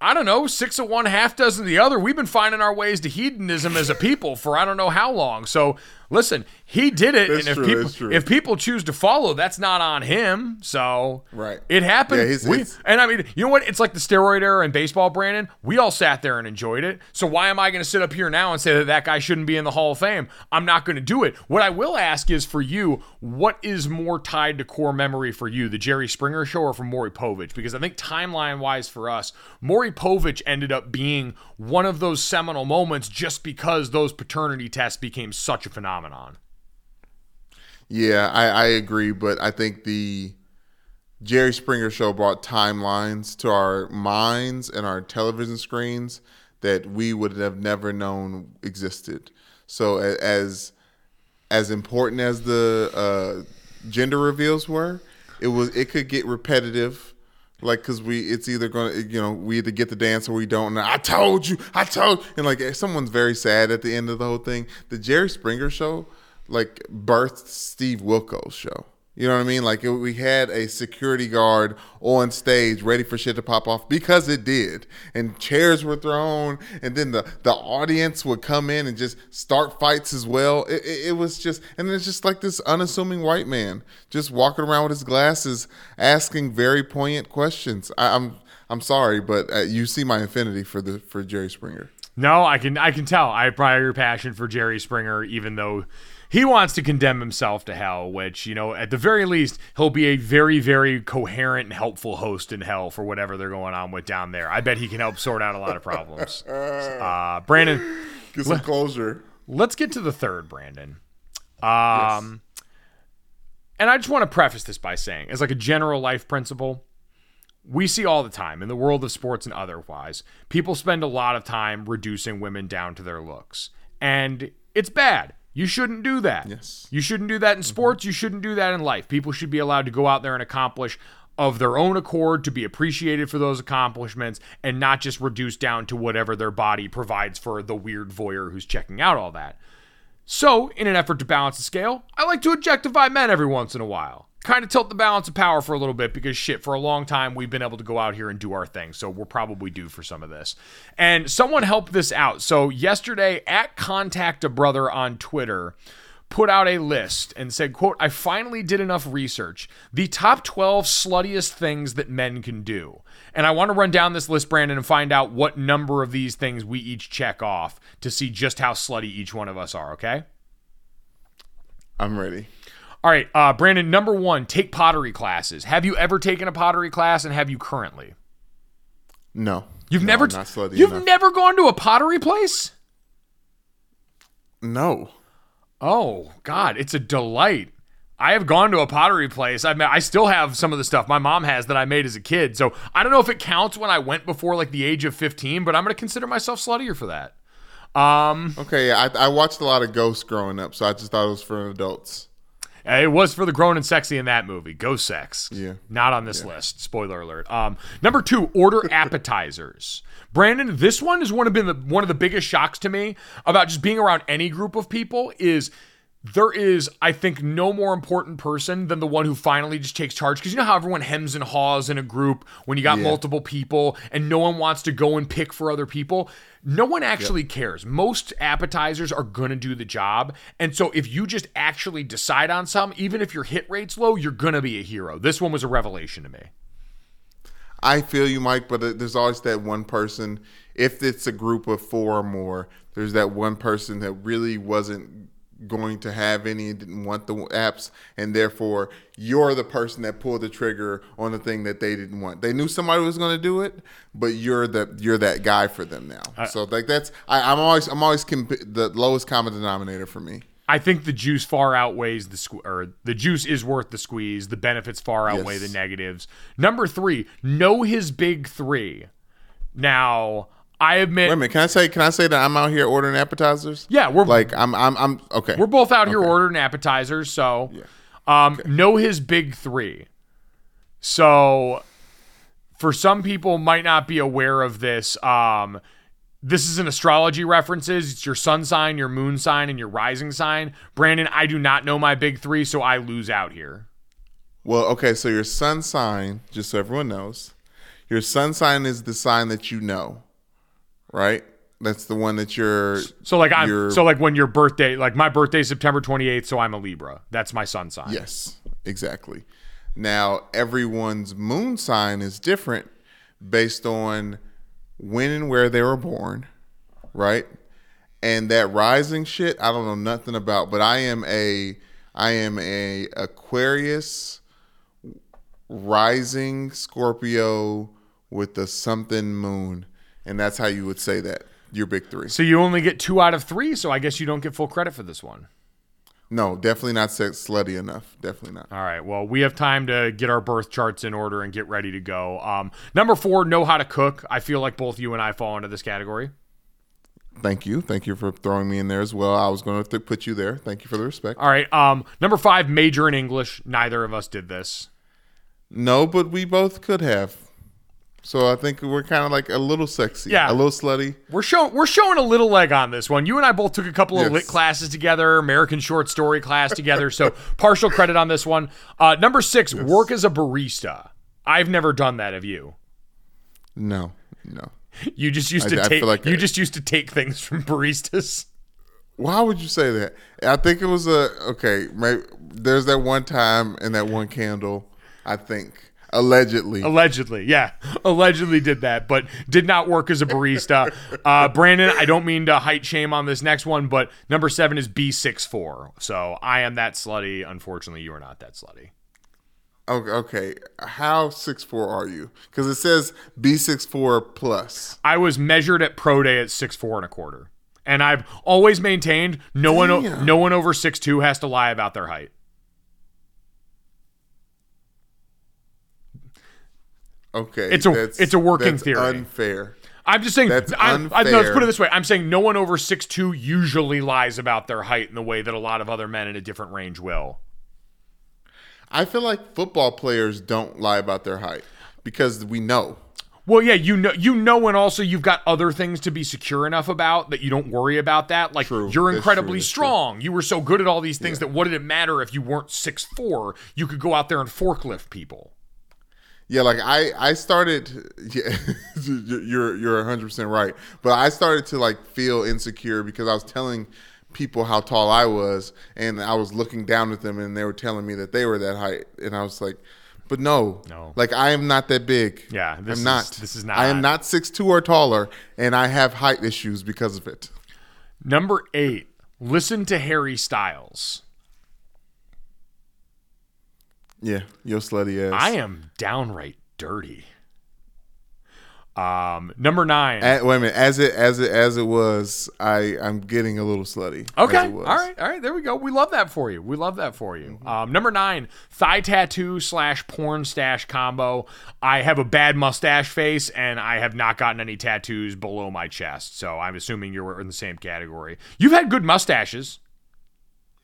Speaker 1: I don't know, six of one, half dozen of the other. We've been finding our ways to hedonism as a people for I don't know how long. So listen, he did it, and if
Speaker 2: true,
Speaker 1: people if people choose to follow, that's not on him. So
Speaker 2: Right.
Speaker 1: it happened.
Speaker 2: Yeah, he's-
Speaker 1: We-
Speaker 2: it's-
Speaker 1: and I mean, you know what? It's like the steroid era in baseball, Brandon. We all sat there and enjoyed it. So why am I going to sit up here now and say that that guy shouldn't be in the Hall of Fame? I'm not going to do it. What I will ask is for you, what is more tied to core memory for you, the Jerry Springer show or from Maury Povich? Because I think timeline wise for us, Maury Povich ended up being one of those seminal moments just because those paternity tests became such a phenomenon.
Speaker 2: Yeah, I, I agree, but I think the Jerry Springer show brought timelines to our minds and our television screens that we would have never known existed. So as as important as the uh, gender reveals were, it was it could get repetitive. Like, cause we, it's either gonna, you know, we either get the dance or we don't. And I told you, I told, and like someone's very sad at the end of the whole thing. The Jerry Springer show, like, birthed Steve Wilkos show. You know what I mean? Like it, we had a security guard on stage ready for shit to pop off because it did, and chairs were thrown, and then the the audience would come in and just start fights as well. It, it, it was just, and it's just like this unassuming white man just walking around with his glasses, asking very poignant questions. I, I'm I'm sorry, but uh, you see my affinity for the for Jerry Springer.
Speaker 1: No, I can I can tell. I have prior passion for Jerry Springer, even though he wants to condemn himself to hell, which, you know, at the very least, he'll be a very, very coherent and helpful host in hell for whatever they're going on with down there. I bet he can help sort out a lot of problems. Uh, Brandon,
Speaker 2: Get some closure.
Speaker 1: let's get to the third, Brandon. Um, and I just want to preface this by saying, as like a general life principle, we see all the time in the world of sports and otherwise, people spend a lot of time reducing women down to their looks. And it's bad. You shouldn't do that.
Speaker 2: Yes.
Speaker 1: You shouldn't do that in mm-hmm. sports. You shouldn't do that in life. People should be allowed to go out there and accomplish of their own accord to be appreciated for those accomplishments and not just reduced down to whatever their body provides for the weird voyeur who's checking out all that. So, in an effort to balance the scale, I like to objectify men every once in a while. Kind of tilt the balance of power for a little bit because shit, for a long time we've been able to go out here and do our thing. So we're probably due for some of this. And someone helped this out. So yesterday at Contact a Brother on Twitter put out a list and said, quote, I finally did enough research. The top 12 sluttiest things that men can do. And I want to run down this list, Brandon, and find out what number of these things we each check off to see just how slutty each one of us are, okay?
Speaker 2: I'm ready.
Speaker 1: All right, uh, Brandon, number one, take pottery classes. Have you ever taken a pottery class and have you currently?
Speaker 2: No,
Speaker 1: You've
Speaker 2: No,
Speaker 1: never
Speaker 2: slutty
Speaker 1: You've
Speaker 2: enough.
Speaker 1: never gone to a pottery place?
Speaker 2: no.
Speaker 1: Oh, God, it's a delight. I have gone to a pottery place. I I still have some of the stuff my mom has that I made as a kid. So I don't know if it counts when I went before like the age of 15, but I'm going to consider myself sluttier for that. Um,
Speaker 2: Okay, yeah, I, I watched a lot of Ghosts growing up, so I just thought it was for adults.
Speaker 1: It was for the grown and sexy in that movie. Ghost sex.
Speaker 2: Yeah.
Speaker 1: Not on this list. Spoiler alert. Um, number two, order appetizers. Brandon, this one is one of been the, one of the biggest shocks to me about just being around any group of people is there is, I think, no more important person than the one who finally just takes charge. Because you know how everyone hems and haws in a group when you got
Speaker 2: Yeah.
Speaker 1: multiple people and no one wants to go and pick for other people. No one actually cares. Most appetizers are going to do the job. And so if you just actually decide on some, even if your hit rate's low, you're going to be a hero. This one was a revelation to me.
Speaker 2: I feel you, Mike, but there's always that one person. If it's a group of four or more, there's that one person that really wasn't going to have any and didn't want the apps, and therefore you're the person that pulled the trigger on the thing that they didn't want. They knew somebody was going to do it, but you're the you're that guy for them now. so like that's I, I'm always I'm always comp- the lowest common denominator for me.
Speaker 1: I think the juice far outweighs the sque- or the juice is worth the squeeze. The benefits far outweigh
Speaker 2: Yes.
Speaker 1: the negatives. Number three, know his big three. Now, I admit,
Speaker 2: Wait a minute, can I say can I say that I'm out here ordering appetizers?
Speaker 1: yeah, we're
Speaker 2: Like I'm I'm I'm okay.
Speaker 1: we're both out here ordering appetizers. So, um, know his big three. So, for some people, might not be aware of this. Um, this is an astrology references. It's your sun sign, your moon sign, and your rising sign. Brandon, I do not know my big three, so I lose out here.
Speaker 2: Well, okay, so your sun sign, just so everyone knows, your sun sign is the sign that you know, right? That's the one that you're.
Speaker 1: So like I'm
Speaker 2: you're-
Speaker 1: so like when your birthday, like my birthday is September 28th, so I'm a Libra. That's my sun sign.
Speaker 2: Yes, exactly. Now, everyone's moon sign is different based on when and where they were born, right? And that rising shit, I don't know nothing about, but I am a I am a Aquarius rising Scorpio with the something moon. And that's how you would say that. Your big 3.
Speaker 1: So you only get 2 out of 3, so I guess you don't get full credit for this one.
Speaker 2: No, definitely not sex slutty enough. Definitely not.
Speaker 1: All right. Well, we have time to get our birth charts in order and get ready to go. Um, number 4, know how to cook. I feel like both you and I fall into this category.
Speaker 2: Thank you. Thank you for throwing me in there as well. I was going to th- put you there. Thank you for the respect.
Speaker 1: All right. Um, number 5, major in English. Neither of us did this.
Speaker 2: No, but we both could have. So I think we're kind of like a little sexy.
Speaker 1: Yeah.
Speaker 2: A little slutty.
Speaker 1: We're showing we're showing a little leg on this one. You and I both took a couple of lit classes together, American short story class together. So partial credit on this one. Uh, number six, work as a barista. I've never done that. Have you?
Speaker 2: No, no.
Speaker 1: You just used to
Speaker 2: I
Speaker 1: take.
Speaker 2: like
Speaker 1: you
Speaker 2: I-
Speaker 1: just used to take things from baristas.
Speaker 2: Why would you say that? I think it was a okay. Maybe, there's that one time in that one candle. I think allegedly.
Speaker 1: Allegedly, yeah, allegedly did that, but did not work as a barista. Uh, Brandon, I don't mean to height shame on this next one, but number seven is B six four. So I am that slutty. Unfortunately, you are not that slutty.
Speaker 2: okay, okay. How six four are you? Because it says B six four plus.
Speaker 1: I was measured at pro day at six four and a quarter, and I've always maintained no one no one over six two has to lie about their height.
Speaker 2: Okay,
Speaker 1: It's a- it's a working
Speaker 2: that's
Speaker 1: theory.
Speaker 2: Unfair.
Speaker 1: I'm just saying.
Speaker 2: That's
Speaker 1: I, I, no, let's put it this way. I'm saying no one over six two usually lies about their height in the way that a lot of other men in a different range will.
Speaker 2: I feel like football players don't lie about their height because we know.
Speaker 1: Well, yeah, you know, you know, and also you've got other things to be secure enough about that you don't worry about that. Like
Speaker 2: True.
Speaker 1: you're incredibly
Speaker 2: true.
Speaker 1: Strong. You were so good at all these things that what did it matter if you weren't six four? You could go out there and forklift people.
Speaker 2: Yeah, like I I started. Yeah, you're you're 100 percent right. But I started to like feel insecure because I was telling people how tall I was, and I was looking down at them, and they were telling me that they were that height, and I was like, but no,
Speaker 1: No.
Speaker 2: like I am not that big.
Speaker 1: Yeah, this
Speaker 2: I'm
Speaker 1: is-
Speaker 2: not.
Speaker 1: this is not.
Speaker 2: I am
Speaker 1: not-
Speaker 2: not six two or taller, and I have height issues because of it.
Speaker 1: Number eight, listen to Harry Styles.
Speaker 2: Yeah, yo slutty ass.
Speaker 1: I am downright dirty. Um, number nine.
Speaker 2: A- wait a minute. As it as it as it was, I I'm getting a little slutty.
Speaker 1: Okay. All right. All right. There we go. We love that for you. We love that for you. Um, number nine, thigh tattoo slash porn stash combo. I have a bad mustache face and I have not gotten any tattoos below my chest. So I'm assuming you're in the same category. You've had good mustaches.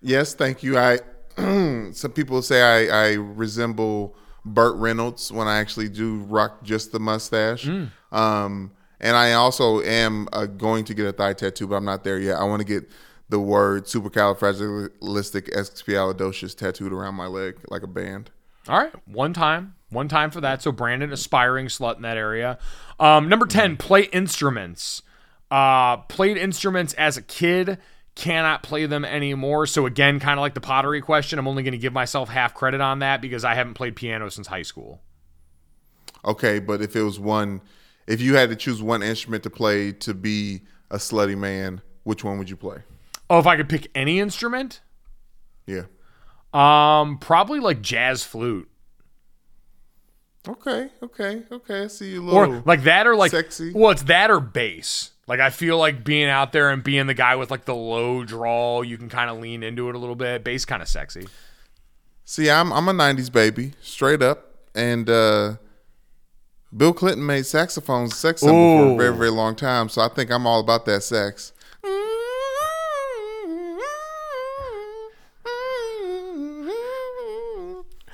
Speaker 2: Yes, thank you. I some people say I, I resemble Burt Reynolds when I actually do rock just the mustache.
Speaker 1: Mm.
Speaker 2: Um, and I also am uh, going to get a thigh tattoo, but I'm not there yet. I want to get the word supercalifragilisticexpialidocious tattooed around my leg like a band.
Speaker 1: All right, one time, one time for that. So Brandon, aspiring slut in that area. Um, number ten, play instruments. Uh, played instruments as a kid, cannot play them anymore. So again, kind of like the pottery question, I'm only going to give myself half credit on that because I haven't played piano since high school.
Speaker 2: Okay, but if it was one, if you had to choose one instrument to play to be a slutty man, which one would you play?
Speaker 1: Oh, if I could pick any instrument,
Speaker 2: Yeah.
Speaker 1: um, probably like jazz flute
Speaker 2: Okay, okay, okay. I see you a little.
Speaker 1: or like that, or like
Speaker 2: sexy.
Speaker 1: Well, it's that or bass. Like I feel like being out there and being the guy with like the low drawl, you can kind of lean into it a little bit. Bass kind of sexy.
Speaker 2: See, I'm I'm a '90s baby, straight up, and uh, Bill Clinton made saxophones sex symbol for a very very long time. So I think I'm all about that sex.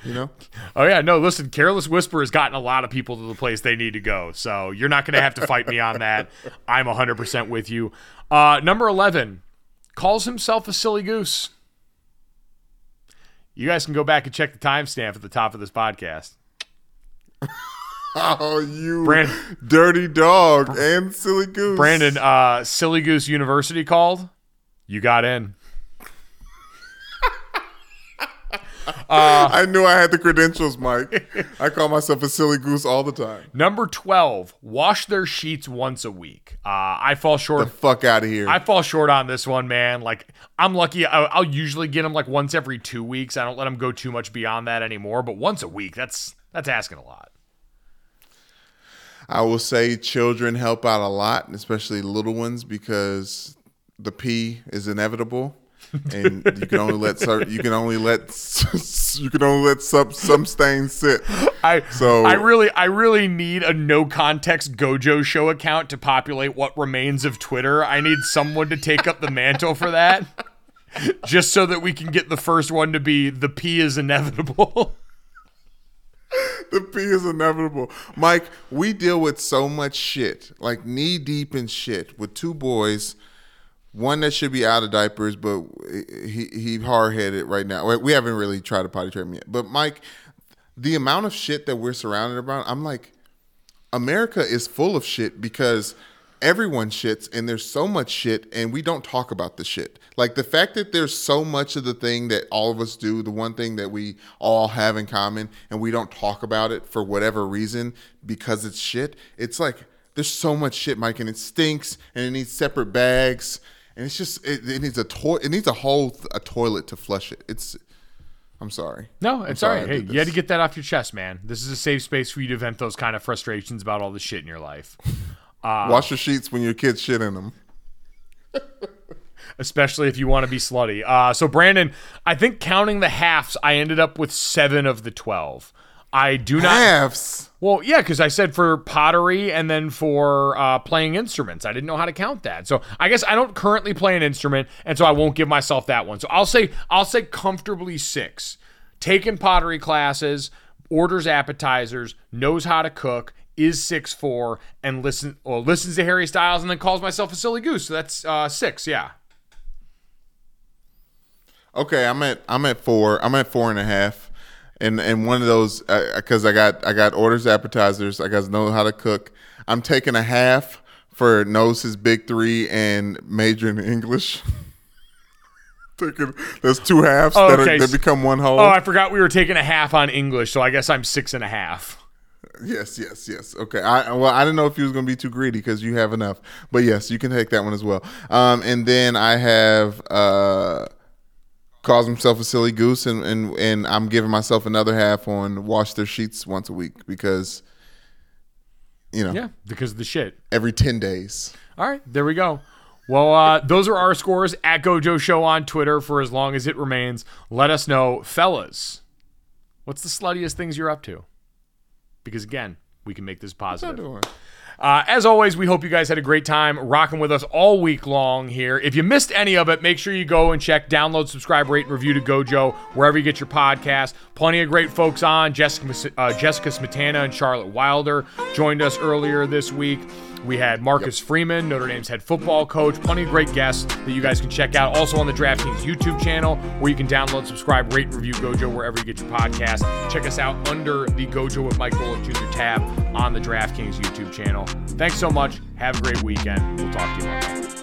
Speaker 2: You know,
Speaker 1: Oh yeah, no. Listen, Careless Whisper has gotten a lot of people to the place they need to go. So you're not going to have to fight me on that. I'm 100 percent with you. Uh, number 11 calls himself a silly goose. You guys can go back and check the timestamp at the top of this podcast.
Speaker 2: oh you
Speaker 1: Brand-
Speaker 2: dirty dog and silly goose,
Speaker 1: Brandon, uh, Silly Goose University called. You got in.
Speaker 2: I knew I had the credentials, Mike. I call myself a silly goose all the time.
Speaker 1: Number 12, wash their sheets once a week. Uh, I fall short.
Speaker 2: The fuck out of here.
Speaker 1: I fall short on this one, man. Like, I'm lucky. I- I'll usually get them like once every two weeks. I don't let them go too much beyond that anymore. But once a week, that's that's asking a lot.
Speaker 2: I will say children help out a lot, especially little ones, because the pee is inevitable, and you can only let you can only let you can only let some some stains sit.
Speaker 1: I
Speaker 2: So-
Speaker 1: I really I really need a no context Gojo show account to populate what remains of Twitter. I need someone to take up the mantle for that. Just so that we can get the first one to be the pee is inevitable.
Speaker 2: The pee is inevitable, Mike. We deal with so much shit, like knee deep in shit, with two boys. One that should be out of diapers, but he he hard headed right now. We haven't really tried to potty train him yet. But Mike, the amount of shit that we're surrounded around, I'm like, America is full of shit because everyone shits and there's so much shit and we don't talk about the shit. Like the fact that there's so much of the thing that all of us do, the one thing that we all have in common and we don't talk about it for whatever reason because it's shit. It's like there's so much shit, Mike, and it stinks and it needs separate bags and it's just it, it needs a to- it needs a whole a toilet to flush it. It's I'm sorry.
Speaker 1: No,
Speaker 2: I'm
Speaker 1: it's all
Speaker 2: sorry
Speaker 1: Hey, you had to get that off your chest, man. This is a safe space for you to vent those kind of frustrations about all the shit in your life.
Speaker 2: Uh, Wash your sheets when your kids shit in them.
Speaker 1: especially if you want to be slutty. Uh, so, Brandon, I think counting the halves, I ended up with seven of the 12. I do not.
Speaker 2: Halves.
Speaker 1: Well, yeah, because I said for pottery and then for uh, playing instruments. I didn't know how to count that. So I guess I don't currently play an instrument, and so I won't give myself that one. So I'll say I'll say comfortably six. Taken pottery classes, orders appetizers, knows how to cook, is six four, and listen or listens to Harry Styles, and then calls myself a silly goose. So that's uh, six. Yeah.
Speaker 2: Okay, I'm at I'm at four. I'm at four and a half, and and one of those because I got I got orders appetizers. I to know how to cook. I'm taking a half for knows his big three and major in English. taking there's two halves
Speaker 1: Oh,
Speaker 2: that,
Speaker 1: okay.
Speaker 2: are, that become one whole.
Speaker 1: Oh, I forgot we were taking a half on English, so I guess I'm six and a half.
Speaker 2: Yes, yes, yes. Okay. I well, I didn't know if you was gonna be too greedy because you have enough, but yes, you can take that one as well. Um, and then I have uh, calls himself a silly goose, and and and I'm giving myself another half on wash their sheets once a week because you know,
Speaker 1: Yeah, because of the shit.
Speaker 2: every 10 days.
Speaker 1: All right, there we go. Well, uh, those are our scores at Gojo Show on Twitter for as long as it remains. Let us know, fellas. What's the sluttiest things you're up to? Because again, we can make this positive. Uh, as always, we hope you guys had a great time rocking with us all week long here. If you missed any of it, make sure you go and check, download, subscribe, rate, and review to Gojo wherever you get your podcast. Plenty of great folks on. Jessica, uh, Jessica Smetana and Charlotte Wilder joined us earlier this week. We had Marcus Freeman, Notre Dame's head football coach. Plenty of great guests that you guys can check out. Also on the DraftKings YouTube channel, where you can download, subscribe, rate, review Gojo wherever you get your podcast. Check us out under the Gojo with Mike Golic Jr. tab on the DraftKings YouTube channel. Thanks so much. Have a great weekend. We'll talk to you Monday.